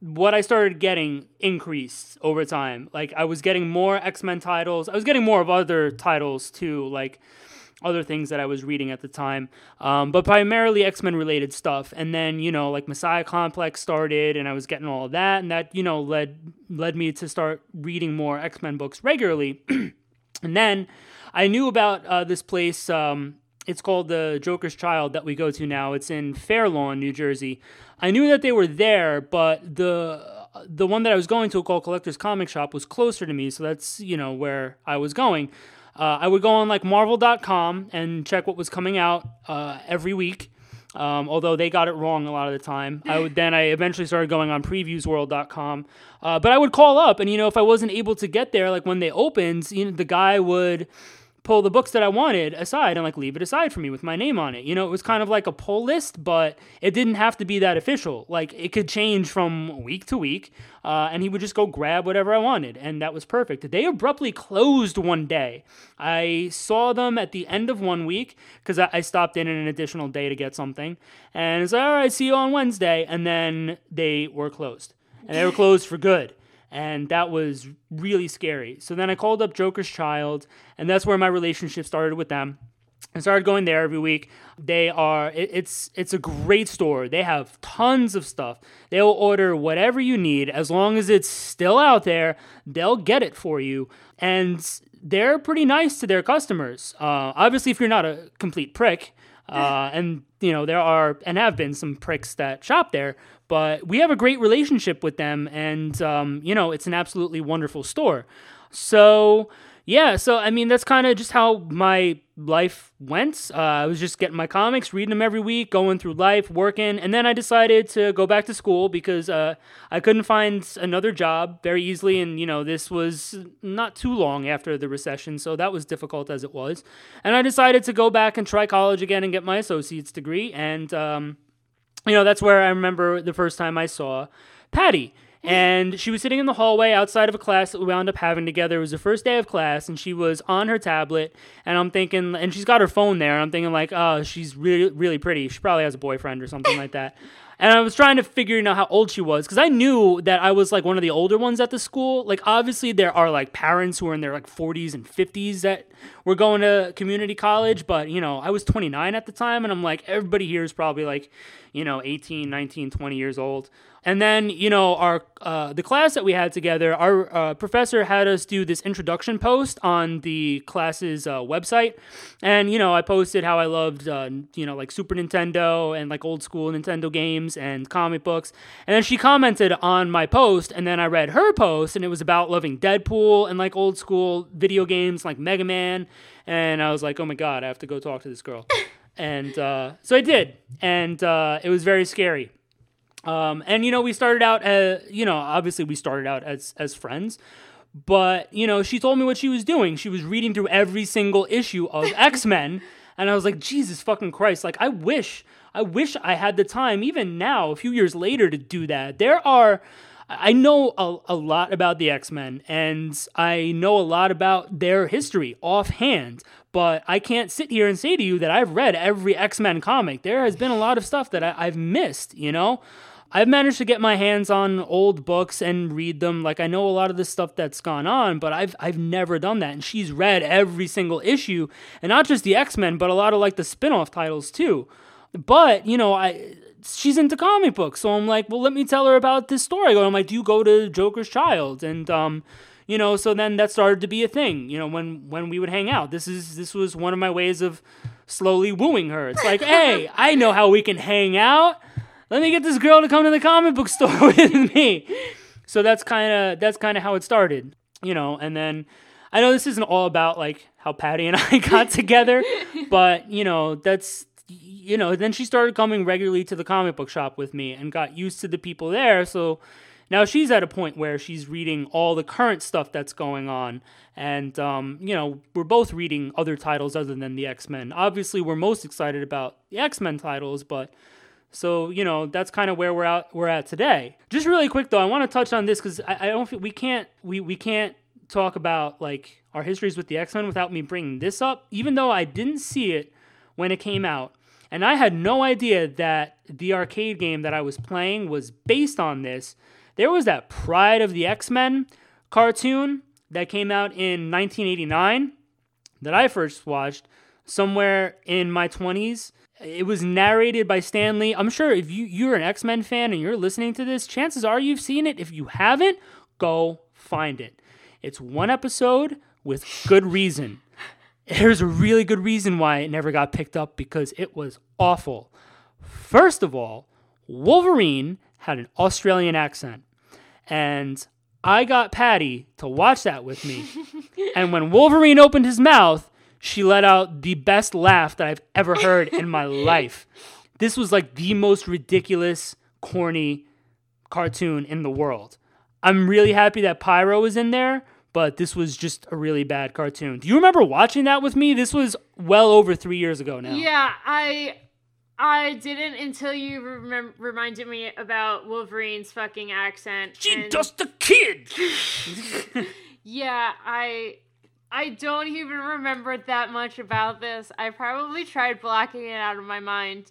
[SPEAKER 2] what I started getting increased over time. Like I was getting more X Men titles. I was getting more of other titles too, like other things that I was reading at the time, um, but primarily X Men related stuff. And then you know, like Messiah Complex started, and I was getting all that, and that you know led led me to start reading more X Men books regularly. [clears throat] and then I knew about uh, this place. Um, it's called the Joker's Child that we go to now. It's in Fair Lawn, New Jersey. I knew that they were there, but the the one that I was going to called Collector's Comic Shop was closer to me, so that's you know where I was going. Uh, I would go on like Marvel.com and check what was coming out uh, every week. Um, although they got it wrong a lot of the time. I would then I eventually started going on previewsworld.com. Uh, but I would call up, and you know if I wasn't able to get there, like when they opened, you know the guy would pull the books that I wanted aside and like leave it aside for me with my name on it. You know, it was kind of like a pull list, but it didn't have to be that official. Like it could change from week to week, uh, and he would just go grab whatever I wanted, and that was perfect. They abruptly closed one day. I saw them at the end of one week because I, I, stopped in an additional day to get something, and it's like, all right, see you on Wednesday, and then they were closed, and they were closed for good and that was really scary. So then I called up Joker's Child, and that's where my relationship started with them. I started going there every week. They are it, it's it's a great store. They have tons of stuff. They will order whatever you need as long as it's still out there. They'll get it for you, and they're pretty nice to their customers. Uh, obviously, if you're not a complete prick, uh, and you know there are and have been some pricks that shop there, but we have a great relationship with them, and um, you know it's an absolutely wonderful store. So yeah, so I mean that's kind of just how my life went. Uh, I was just getting my comics, reading them every week, going through life, working, and then I decided to go back to school because uh, I couldn't find another job very easily, and you know this was not too long after the recession, so that was difficult as it was. And I decided to go back and try college again and get my associate's degree, and um, you know, that's where I remember the first time I saw Patty. And she was sitting in the hallway outside of a class that we wound up having together. It was the first day of class, and she was on her tablet. And I'm thinking, and she's got her phone there. And I'm thinking, like, oh, she's really, really pretty. She probably has a boyfriend or something like that. And I was trying to figure out how old she was because I knew that I was like one of the older ones at the school. Like, obviously, there are like parents who are in their like 40s and 50s that were going to community college. But, you know, I was 29 at the time. And I'm like, everybody here is probably like, you know, 18, 19, 20 years old. And then, you know, our uh, the class that we had together, our uh, professor had us do this introduction post on the class's uh, website, and you know, I posted how I loved, uh, you know, like Super Nintendo and like old school Nintendo games and comic books. And then she commented on my post, and then I read her post, and it was about loving Deadpool and like old school video games like Mega Man. And I was like, oh my god, I have to go talk to this girl. [laughs] and uh, so I did, and uh, it was very scary um, and you know, we started out as you know, obviously we started out as as friends, but you know, she told me what she was doing. She was reading through every single issue of [laughs] X Men, and I was like, Jesus fucking Christ! Like, I wish, I wish I had the time, even now, a few years later, to do that. There are. I know a, a lot about the X Men and I know a lot about their history offhand, but I can't sit here and say to you that I've read every X Men comic. There has been a lot of stuff that I, I've missed, you know? I've managed to get my hands on old books and read them. Like I know a lot of the stuff that's gone on, but I've I've never done that. And she's read every single issue, and not just the X Men, but a lot of like the spin off titles too. But you know, I she's into comic books, so I'm like, well, let me tell her about this story. I'm like, do you go to Joker's Child? And um, you know, so then that started to be a thing. You know, when when we would hang out, this is this was one of my ways of slowly wooing her. It's like, hey, I know how we can hang out let me get this girl to come to the comic book [laughs] store with me. So that's kind of that's kind of how it started, you know. And then I know this isn't all about like how Patty and [laughs] I got together, [laughs] but you know that's you know then she started coming regularly to the comic book shop with me and got used to the people there. So Now she's at a point where she's reading all the current stuff that's going on, and um, you know we're both reading other titles other than the X Men. Obviously, we're most excited about the X Men titles, but so you know that's kind of where we're at. We're at today. Just really quick though, I want to touch on this because I, I don't we can't we we can't talk about like our histories with the X Men without me bringing this up. Even though I didn't see it when it came out, and I had no idea that the arcade game that I was playing was based on this. There was that Pride of the X Men cartoon that came out in 1989 that I first watched somewhere in my 20s. It was narrated by Stan Lee. I'm sure if you, you're an X Men fan and you're listening to this, chances are you've seen it. If you haven't, go find it. It's one episode with good reason. There's a really good reason why it never got picked up because it was awful. First of all, Wolverine had an Australian accent. And I got Patty to watch that with me. [laughs] and when Wolverine opened his mouth, she let out the best laugh that I've ever heard in my [laughs] life. This was like the most ridiculous, corny cartoon in the world. I'm really happy that Pyro was in there, but this was just a really bad cartoon. Do you remember watching that with me? This was well over three years ago now.
[SPEAKER 1] Yeah, I I didn't until you remem- reminded me about Wolverine's fucking accent.
[SPEAKER 2] She
[SPEAKER 1] and-
[SPEAKER 2] just a kid. [laughs] [laughs]
[SPEAKER 1] Yeah, I I don't even remember that much about this. I probably tried blocking it out of my mind,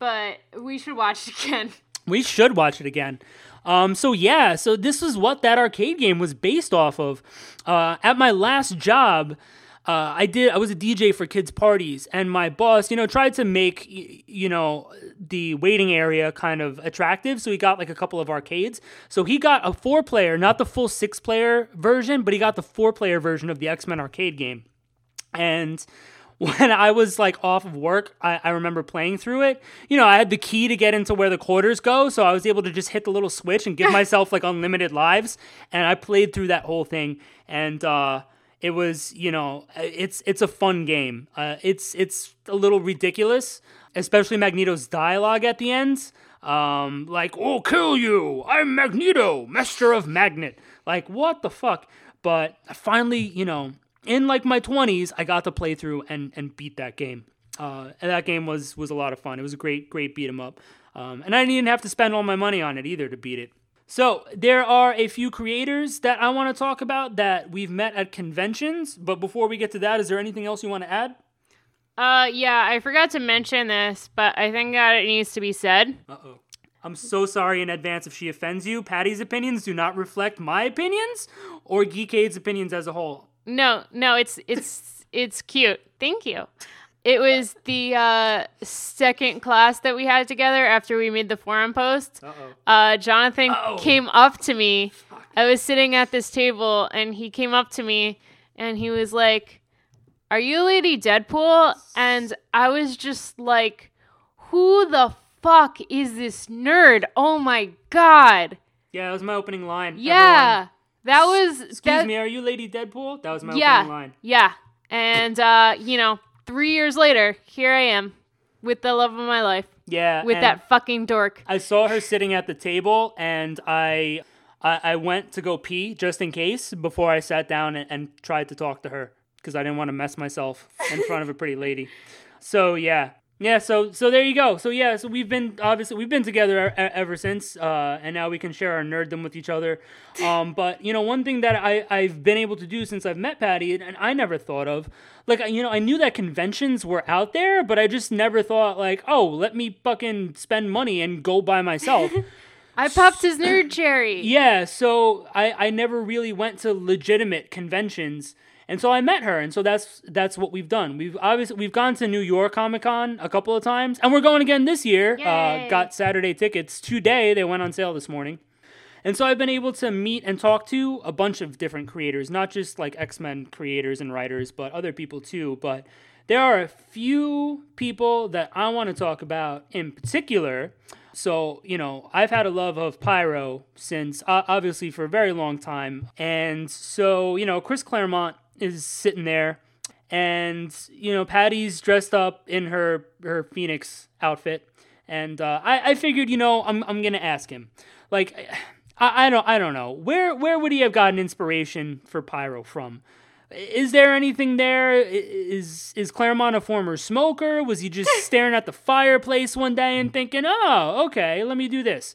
[SPEAKER 1] but we should watch it again. [laughs]
[SPEAKER 2] We should watch it again. Um, so yeah, so this is what that arcade game was based off of. Uh, at my last job, uh, I did. I was a DJ for kids' parties, and my boss, you know, tried to make y- you know the waiting area kind of attractive. So he got like a couple of arcades. So he got a four-player, not the full six-player version, but he got the four-player version of the X Men arcade game. And [laughs] when I was like off of work, I, I remember playing through it. You know, I had the key to get into where the quarters go, so I was able to just hit the little switch and give [laughs] myself like unlimited lives. And I played through that whole thing, and uh, it was, you know, it's it's a fun game. Uh, it's it's a little ridiculous, especially Magneto's dialogue at the end. Um, like, "Oh, kill you! I'm Magneto, Master of Magnet." Like, what the fuck? But I finally, you know, in like my 20s, I got to play through and, and beat that game. Uh, and that game was was a lot of fun. It was a great, great beat 'em up. Um, and I didn't even have to spend all my money on it either to beat it. So there are a few creators that I want to talk about that we've met at conventions. But before we get to that, is there anything else you want to add?
[SPEAKER 1] Uh, yeah, I forgot to mention this, but I think that it needs to be said.
[SPEAKER 2] Uh oh. I'm so sorry in advance if she offends you. Patty's opinions do not reflect my opinions or Geekade's opinions as a whole.
[SPEAKER 1] No, no, it's it's it's cute. Thank you. It was the uh, second class that we had together after we made the forum post.
[SPEAKER 2] Uh-oh.
[SPEAKER 1] Uh, Jonathan
[SPEAKER 2] Uh-oh.
[SPEAKER 1] came up to me. I was sitting at this table, and he came up to me, and he was like, "Are you Lady Deadpool?" And I was just like, "Who the fuck is this nerd? Oh my god!"
[SPEAKER 2] Yeah, that was my opening line.
[SPEAKER 1] Yeah, that was.
[SPEAKER 2] Excuse
[SPEAKER 1] that,
[SPEAKER 2] me, are you Lady Deadpool? That was my
[SPEAKER 1] yeah,
[SPEAKER 2] opening line.
[SPEAKER 1] yeah. And uh, you know, three years later, here I am with the love of my life,
[SPEAKER 2] Yeah.
[SPEAKER 1] with that fucking dork.
[SPEAKER 2] I saw her sitting at the table, and I, I, I went to go pee just in case before I sat down and, and tried to talk to her because I didn't want to mess myself in front of a pretty lady. So yeah. Yeah, so so there you go. So yeah, so we've been obviously we've been together ever since, uh, and now we can share our nerddom with each other. [laughs] Um, but you know, one thing that I I've been able to do since I've met Patty, and, and I never thought of, like you know, I knew that conventions were out there, but I just never thought like, oh, let me fucking spend money and go by myself. [laughs]
[SPEAKER 1] I popped his nerd cherry.
[SPEAKER 2] yeah, so I I never really went to legitimate conventions. And so I met her, and so that's that's what we've done. We've obviously we've gone to New York Comic Con a couple of times, and we're going again this year. Uh, got Saturday tickets today; they went on sale this morning, and so I've been able to meet and talk to a bunch of different creators, not just like X Men creators and writers, but other people too. But there are a few people that I want to talk about in particular. So, you know, I've had a love of Pyro since uh, obviously for a very long time. And so, you know, Chris Claremont is sitting there and, you know, Patty's dressed up in her, her Phoenix outfit. And uh, I, I figured, you know, I'm, I'm to ask him. Like, I, I don't I don't know where where would he have gotten inspiration for Pyro from? Is there anything there Is is Claremont a former smoker? Was he just [laughs] staring at the fireplace one day and thinking, "Oh, okay, let me do this"?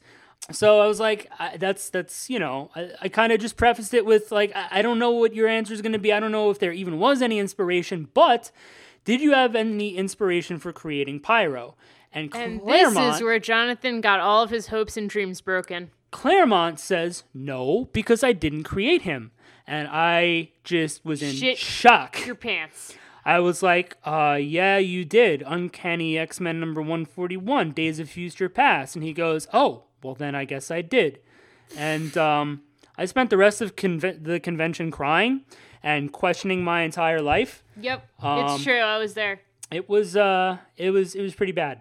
[SPEAKER 2] So I was like, I, "That's that's you know." I, I kind of just prefaced it with like, I, I don't know what your answer is going to be. I don't know if there even was any inspiration, but did you have any inspiration for creating Pyro? And,
[SPEAKER 1] And
[SPEAKER 2] Claremont,
[SPEAKER 1] this is where Jonathan got all of his hopes and dreams broken.
[SPEAKER 2] Claremont says no because I didn't create him, and I just was in
[SPEAKER 1] Shit.
[SPEAKER 2] shock.
[SPEAKER 1] Your pants.
[SPEAKER 2] I was like, uh, yeah, you did. Uncanny X Men number 141, Days of Future Past. And he goes, oh, well, then I guess I did. And um, I spent the rest of conve- the convention crying and questioning my entire life.
[SPEAKER 1] Yep,
[SPEAKER 2] Um,
[SPEAKER 1] it's true. I was there.
[SPEAKER 2] It was, uh, it was, it was pretty bad.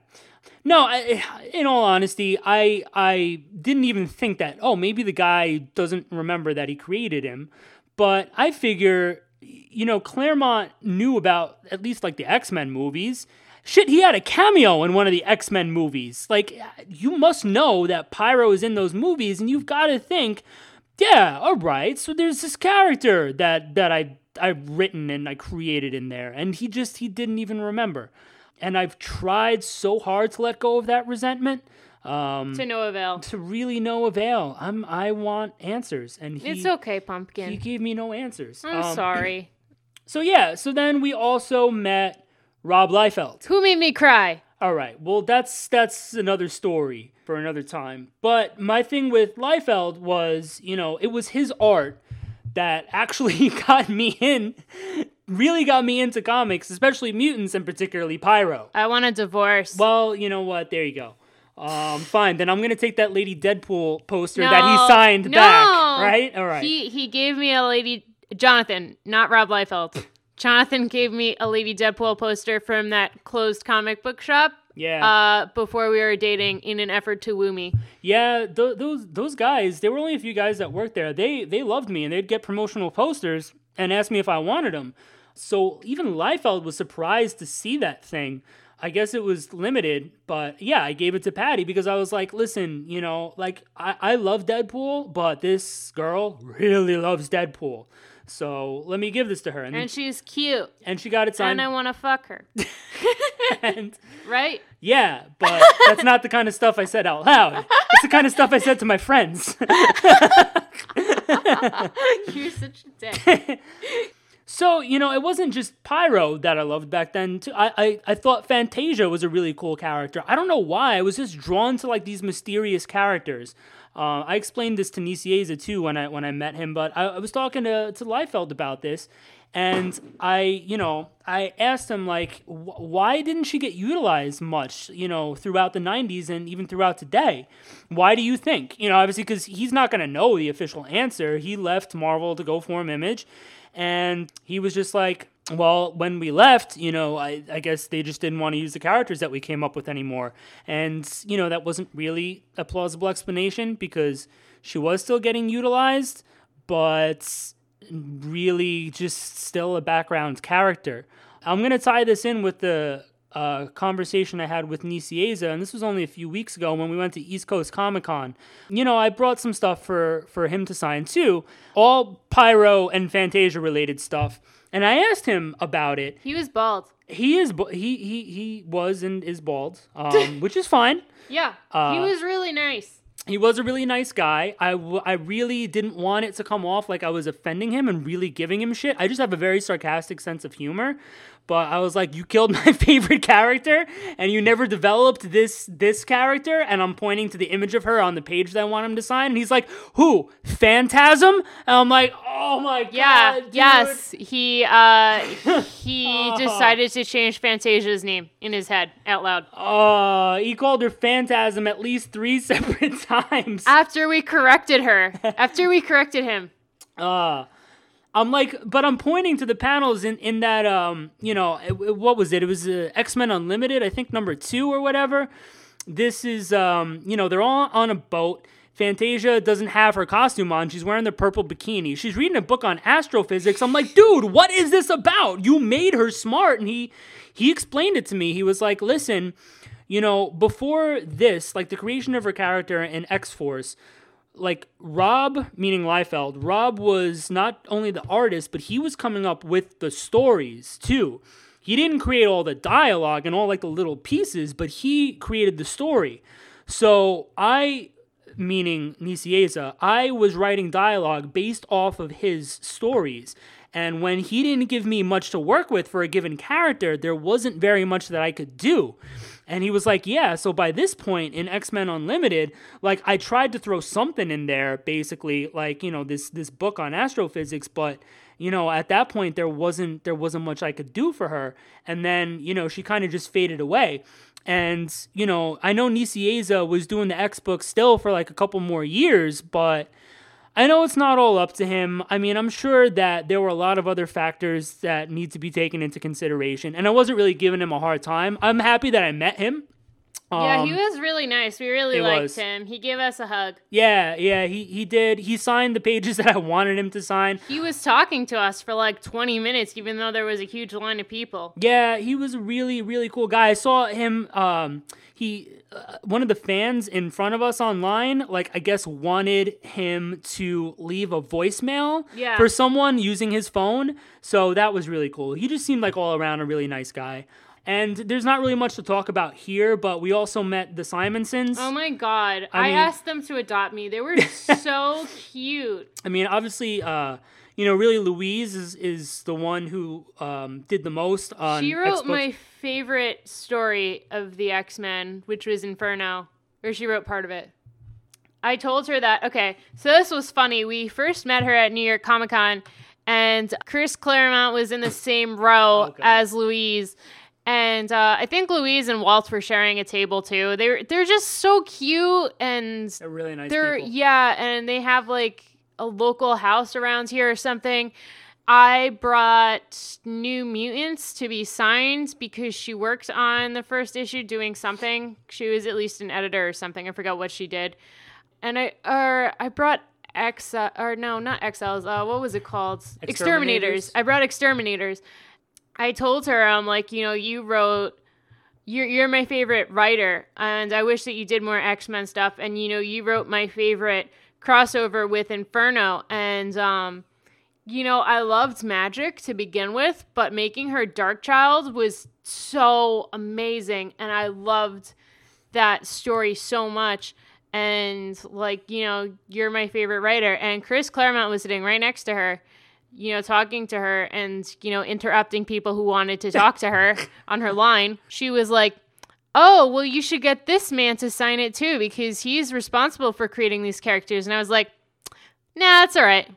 [SPEAKER 2] No, I, in all honesty, I I didn't even think that. Oh, maybe the guy doesn't remember that he created him. But I figure, you know, Claremont knew about at least like the X Men movies. Shit, he had a cameo in one of the X Men movies. Like, you must know that Pyro is in those movies, and you've got to think, yeah, all right. So there's this character that that I I've written and I created in there, and he just he didn't even remember. And I've tried so hard to let go of that resentment um,
[SPEAKER 1] To no avail.
[SPEAKER 2] to really no avail. I'm I want answers, and he
[SPEAKER 1] It's okay, pumpkin.
[SPEAKER 2] he gave me no answers.
[SPEAKER 1] I'm
[SPEAKER 2] Um,
[SPEAKER 1] sorry. [clears throat]
[SPEAKER 2] So yeah, so then we also met Rob Liefeld.
[SPEAKER 1] Who made me cry?
[SPEAKER 2] All right. Well, that's that's another story for another time. But my thing with Liefeld was, you know, it was his art that [laughs] actually got me in, really got me into comics, especially mutants and particularly Pyro.
[SPEAKER 1] I want a divorce.
[SPEAKER 2] Well, you know what? There you go. Um, fine. Then I'm gonna take that Lady Deadpool poster that he signed
[SPEAKER 1] no.
[SPEAKER 2] back. Right? All right.
[SPEAKER 1] He he gave me a lady Jonathan, not Rob Liefeld. [laughs] Jonathan gave me a Lady Deadpool poster from that closed comic book shop.
[SPEAKER 2] Yeah.
[SPEAKER 1] Uh, before we were dating, in an effort to woo me.
[SPEAKER 2] Yeah, th- those those guys. There were only a few guys that worked there. They they loved me, and they'd get promotional posters and ask me if I wanted them. So even Liefeld was surprised to see that thing. I guess it was limited, but yeah, I gave it to Patty because I was like, listen, you know, like I, I love Deadpool, but this girl really loves Deadpool. So let me give this to her. And,
[SPEAKER 1] And she's cute.
[SPEAKER 2] and she got it signed.
[SPEAKER 1] And I want to fuck her.
[SPEAKER 2] and [laughs] [laughs]
[SPEAKER 1] Right?
[SPEAKER 2] yeah, but that's not the kind of stuff I said out loud. It's the kind of stuff I said to my friends. [laughs]
[SPEAKER 1] You're such a dick.
[SPEAKER 2] So, you know, it wasn't just Pyro that I loved back then. Too. I, I, I thought Phantazia was a really cool character. I don't know why. I was just drawn to like these mysterious characters. Uh, I explained this to Nicieza too when I when I met him, but I, I was talking to, to Liefeld about this. And I, you know, I asked him like, wh- why didn't she get utilized much, you know, throughout the '90s and even throughout today? Why do you think? You know, obviously because he's not going to know the official answer. He left Marvel to go form Image, and he was just like, well, when we left, you know, I, I guess they just didn't want to use the characters that we came up with anymore. And, you know, that wasn't really a plausible explanation because she was still getting utilized, but really just still a background character. I'm going to tie this in with the uh, conversation I had with Nicieza, and this was only a few weeks ago when we went to East Coast Comic Con. You know, I brought some stuff for, for him to sign too, all Pyro and Phantazia related stuff. And I asked him about it.
[SPEAKER 1] He was bald.
[SPEAKER 2] He is he he he was and is bald, um, [laughs] which is fine.
[SPEAKER 1] Yeah.
[SPEAKER 2] Uh,
[SPEAKER 1] he was really nice.
[SPEAKER 2] He was a really nice guy. I, w- I really didn't want it to come off like I was offending him and really giving him shit. I just have a very sarcastic sense of humor. But I was like, you killed [laughs] my favorite character and you never developed this this character. And I'm pointing to the image of her on the page that I want him to sign. And he's like, who? Phantasm? And I'm like, oh my
[SPEAKER 1] Yeah.
[SPEAKER 2] god. dude."
[SPEAKER 1] yes. He uh [laughs] he decided to change Phantazia's name in his head out loud.
[SPEAKER 2] Uh, he called her Phantasm at least three [laughs] separate times.
[SPEAKER 1] After we corrected her. After we corrected him.
[SPEAKER 2] Uh, I'm like, but I'm pointing to the panels in, in that, um, you know, it- what was it? It was uh, X Men Unlimited, I think number two or whatever. This is, um, you know, they're all on a boat. Phantazia doesn't have her costume on. She's wearing the purple bikini. She's reading a book on astrophysics. I'm like, dude, what is this about? You made her smart. And he he explained it to me. He was like, listen, you know, before this, like the creation of her character in X Force, like Rob, meaning Liefeld, Rob was not only the artist, but he was coming up with the stories too. He didn't create all the dialogue and all like the little pieces, but he created the story. So I, meaning Nicieza, I was writing dialogue based off of his stories. And when he didn't give me much to work with for a given character, there wasn't very much that I could do. And he was like, Yeah, so by this point in X Men Unlimited, like I tried to throw something in there, basically, like, you know, this this book on astrophysics, but you know, at that point there wasn't there wasn't much I could do for her. And then, you know, she kind of just faded away. And, you know, I know Nicieza was doing the X book still for like a couple more years, but I know it's not all up to him. I mean, I'm sure that there were a lot of other factors that need to be taken into consideration, and I wasn't really giving him a hard time. I'm happy that I met him.
[SPEAKER 1] Yeah, he
[SPEAKER 2] Um,
[SPEAKER 1] was really nice. We really liked
[SPEAKER 2] was.
[SPEAKER 1] him. He gave us a hug.
[SPEAKER 2] Yeah, yeah, he he did. He signed the pages [laughs] that I wanted him to sign.
[SPEAKER 1] He was talking to us for like 20 minutes, even though there was a huge line of people.
[SPEAKER 2] Yeah, he was a really really cool guy. I saw him. Um, he uh, one of the fans in front of us online, like I guess, wanted him to leave a voicemail
[SPEAKER 1] Yeah.
[SPEAKER 2] for someone using his phone. So that was really cool. He just seemed like all around a really nice guy. And there's not really much to talk about here, but we also met the Simonsons.
[SPEAKER 1] Oh my god.
[SPEAKER 2] I
[SPEAKER 1] I,
[SPEAKER 2] mean-
[SPEAKER 1] asked them to adopt me. They were [laughs] so cute.
[SPEAKER 2] I mean, obviously, uh, you know, really Louise is is the one who um, did the most on.
[SPEAKER 1] She wrote my favorite story of the X Men, which was Inferno, or she wrote part of it. I told her that, okay, so this was funny. We first met her at New York Comic Con, and Chris Claremont was in the same row
[SPEAKER 2] Okay.
[SPEAKER 1] as Louise. And uh, I think Louise and Walt were sharing a table too. They're they're just so cute and
[SPEAKER 2] They're really nice
[SPEAKER 1] they're
[SPEAKER 2] people.
[SPEAKER 1] yeah, and they have like a local house around here or something. I brought New Mutants to be signed because she worked on the first issue doing something. She was at least an editor or something. I forgot what she did. And I or I brought X or no, not XLs. Uh, what was it called?
[SPEAKER 2] X-Terminators?
[SPEAKER 1] I brought X-Terminators. I told her I'm like, you know, you wrote you're you're my favorite writer and I wish that you did more X-Men stuff and you know, you wrote my favorite crossover with Inferno and um you know, I loved Magik to begin with, but making her Dark Child was so amazing and I loved that story so much and like, you know, you're my favorite writer and Chris Claremont was sitting right next to her you know, talking to her and, you know, interrupting people who wanted to talk to her [laughs] on her line, she was like, Oh, well, you should get this man to sign it too because he's responsible for creating these characters. And I was like, Nah, it's all right.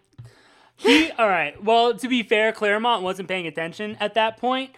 [SPEAKER 2] He, all right. Well, to be fair, Claremont wasn't paying attention at that point.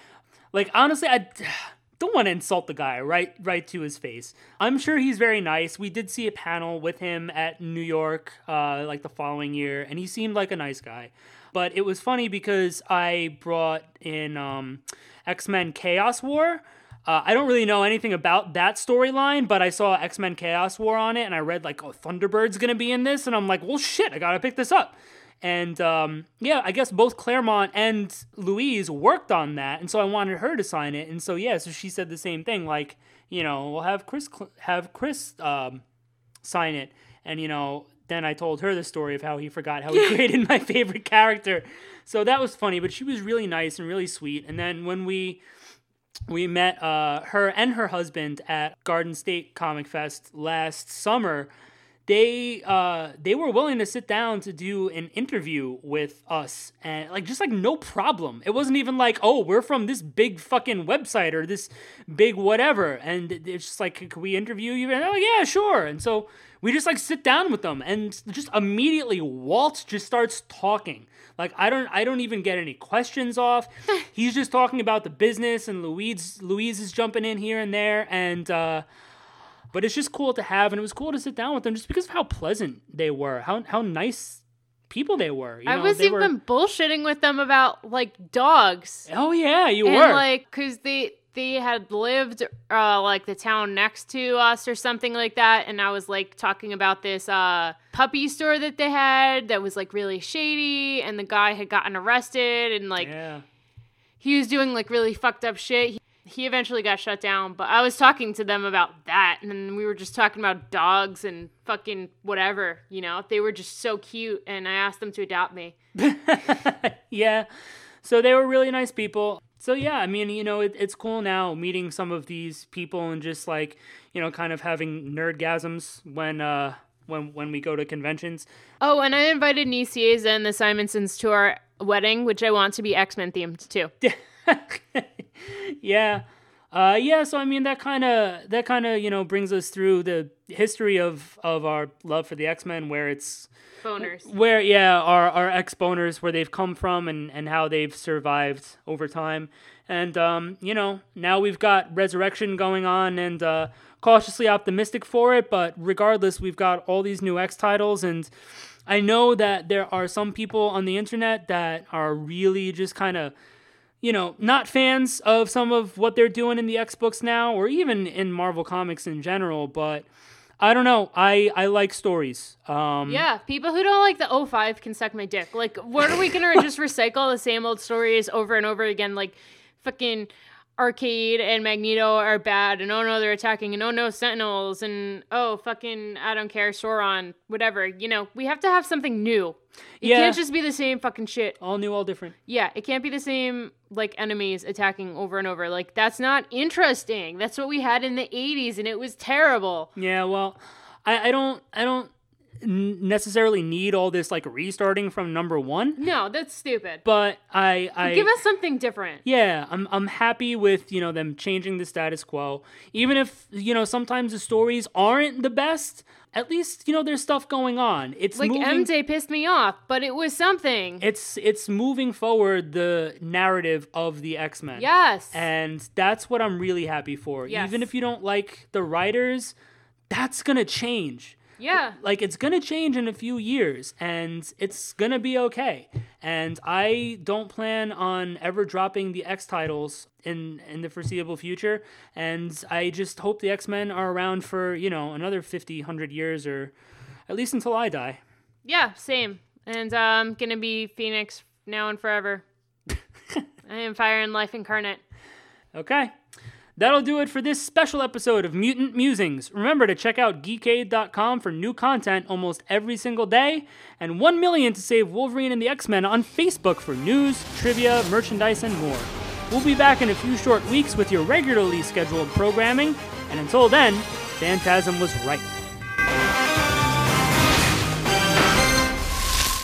[SPEAKER 2] Like honestly, I [sighs] don't want to insult the guy right right to his face. I'm sure he's very nice. We did see a panel with him at New York uh, like the following year, and he seemed like a nice guy. But it was funny because I brought in um, X Men Chaos War. Uh, I don't really know anything about that storyline, but I saw X Men Chaos War on it, and I read like, "Oh, Thunderbird's gonna be in this," and I'm like, "Well, shit, I gotta pick this up." And um, yeah, I guess both Claremont and Louise worked on that, and so I wanted her to sign it. And so yeah, so she said the same thing, like, you know, we'll have Chris have Chris um, sign it, and you know, then I told her the story of how he forgot how he [laughs] created my favorite character. So that was funny, but she was really nice and really sweet. And then when we we met uh, her and her husband at Garden State Comic Fest last summer. They uh, they were willing to sit down to do an interview with us, and like just like no problem. It wasn't even like, oh, we're from this big fucking website or this big whatever, and it's just like, can we interview you? And they're like, yeah, sure. And so we just like sit down with them, and just immediately Walt just starts talking. Like I don't I don't even get any questions off. [laughs] He's just talking about the business, and Louise Louise is jumping in here and there, and. uh but it's just cool to have, and it was cool to sit down with them just because of how pleasant they were, how how nice people they were. You
[SPEAKER 1] I
[SPEAKER 2] know,
[SPEAKER 1] was
[SPEAKER 2] they
[SPEAKER 1] even
[SPEAKER 2] were-
[SPEAKER 1] bullshitting with them about like dogs.
[SPEAKER 2] oh yeah, you
[SPEAKER 1] and
[SPEAKER 2] were.
[SPEAKER 1] like because they they had lived uh like the town next to us or something like that and i was like talking about this uh puppy store that they had that was like really shady and the guy had gotten arrested and like
[SPEAKER 2] yeah,
[SPEAKER 1] he was doing like really fucked up shit he, he eventually got shut down, but I was talking to them about that, and then we were just talking about dogs and fucking whatever, you know. They were just so cute, and I asked them to adopt me. [laughs]
[SPEAKER 2] yeah. So they were really nice people. So yeah, I mean, you know, it, it's cool now meeting some of these people and just like, you know, kind of having nerdgasms when uh when when we go to conventions.
[SPEAKER 1] Oh, and I invited Nicieza and the Simonsons to our wedding, which I want to be X Men themed too. [laughs] [laughs]
[SPEAKER 2] yeah. Uh, yeah, so I mean that kind of that kind of you know brings us through the history of of our love for the X Men, where it's
[SPEAKER 1] boners,
[SPEAKER 2] where yeah, our our ex boners, where they've come from and and how they've survived over time, and um, you know now we've got Resurrection going on, and uh, cautiously optimistic for it, but regardless, we've got all these new X titles and. I know that there are some people on the internet that are really just kind of you know, not fans of some of what they're doing in the X books now, or even in Marvel Comics in general, but I don't know. I, I like stories. Um,
[SPEAKER 1] yeah, people who don't like the 05 can suck my dick. Like, what are we to [laughs] just recycle the same old stories over and over again? Like, fucking Arcade and Magneto are bad, and oh no, they're attacking, and oh no, Sentinels, and oh fucking, I don't care, Sauron, whatever. You know, we have to have something new. It
[SPEAKER 2] Yeah.
[SPEAKER 1] can't just be the same fucking shit.
[SPEAKER 2] all new, all different.
[SPEAKER 1] Yeah, it can't be the same like enemies attacking over and over. Like that's not interesting. That's what we had in the 80s and it was terrible.
[SPEAKER 2] Yeah, well, I, I don't I don't necessarily need all this like restarting from number one,
[SPEAKER 1] No, that's stupid.
[SPEAKER 2] but I I
[SPEAKER 1] Give us something different.
[SPEAKER 2] Yeah, I'm I'm happy with, you know, them changing the status quo. Even if, you know, sometimes the stories aren't the best, at least, you know, there's stuff going on. It's
[SPEAKER 1] Like
[SPEAKER 2] moving
[SPEAKER 1] MJ pissed me off, but it was something.
[SPEAKER 2] it's it's moving forward the narrative of the X-Men.
[SPEAKER 1] yes.
[SPEAKER 2] And that's what I'm really happy for.
[SPEAKER 1] Yes.
[SPEAKER 2] Even if you don't like the writers, that's going to change.
[SPEAKER 1] Yeah.
[SPEAKER 2] Like it's going to change in a few years and it's going to be okay. And I don't plan on ever dropping the X titles in in the foreseeable future and I just hope the X-Men are around for, you know, another 50, 100 years or at least until I die.
[SPEAKER 1] Yeah, same. And um gonna be Phoenix now and forever. [laughs] I am fire and life incarnate.
[SPEAKER 2] Okay. That'll do it for this special episode of Mutant Musings. Remember to check out geekade.com for new content almost every single day, and 1 million to save Wolverine and the X Men on Facebook for news, trivia, merchandise, and more. We'll be back in a few short weeks with your regularly scheduled programming, and until then, Phantasm was right.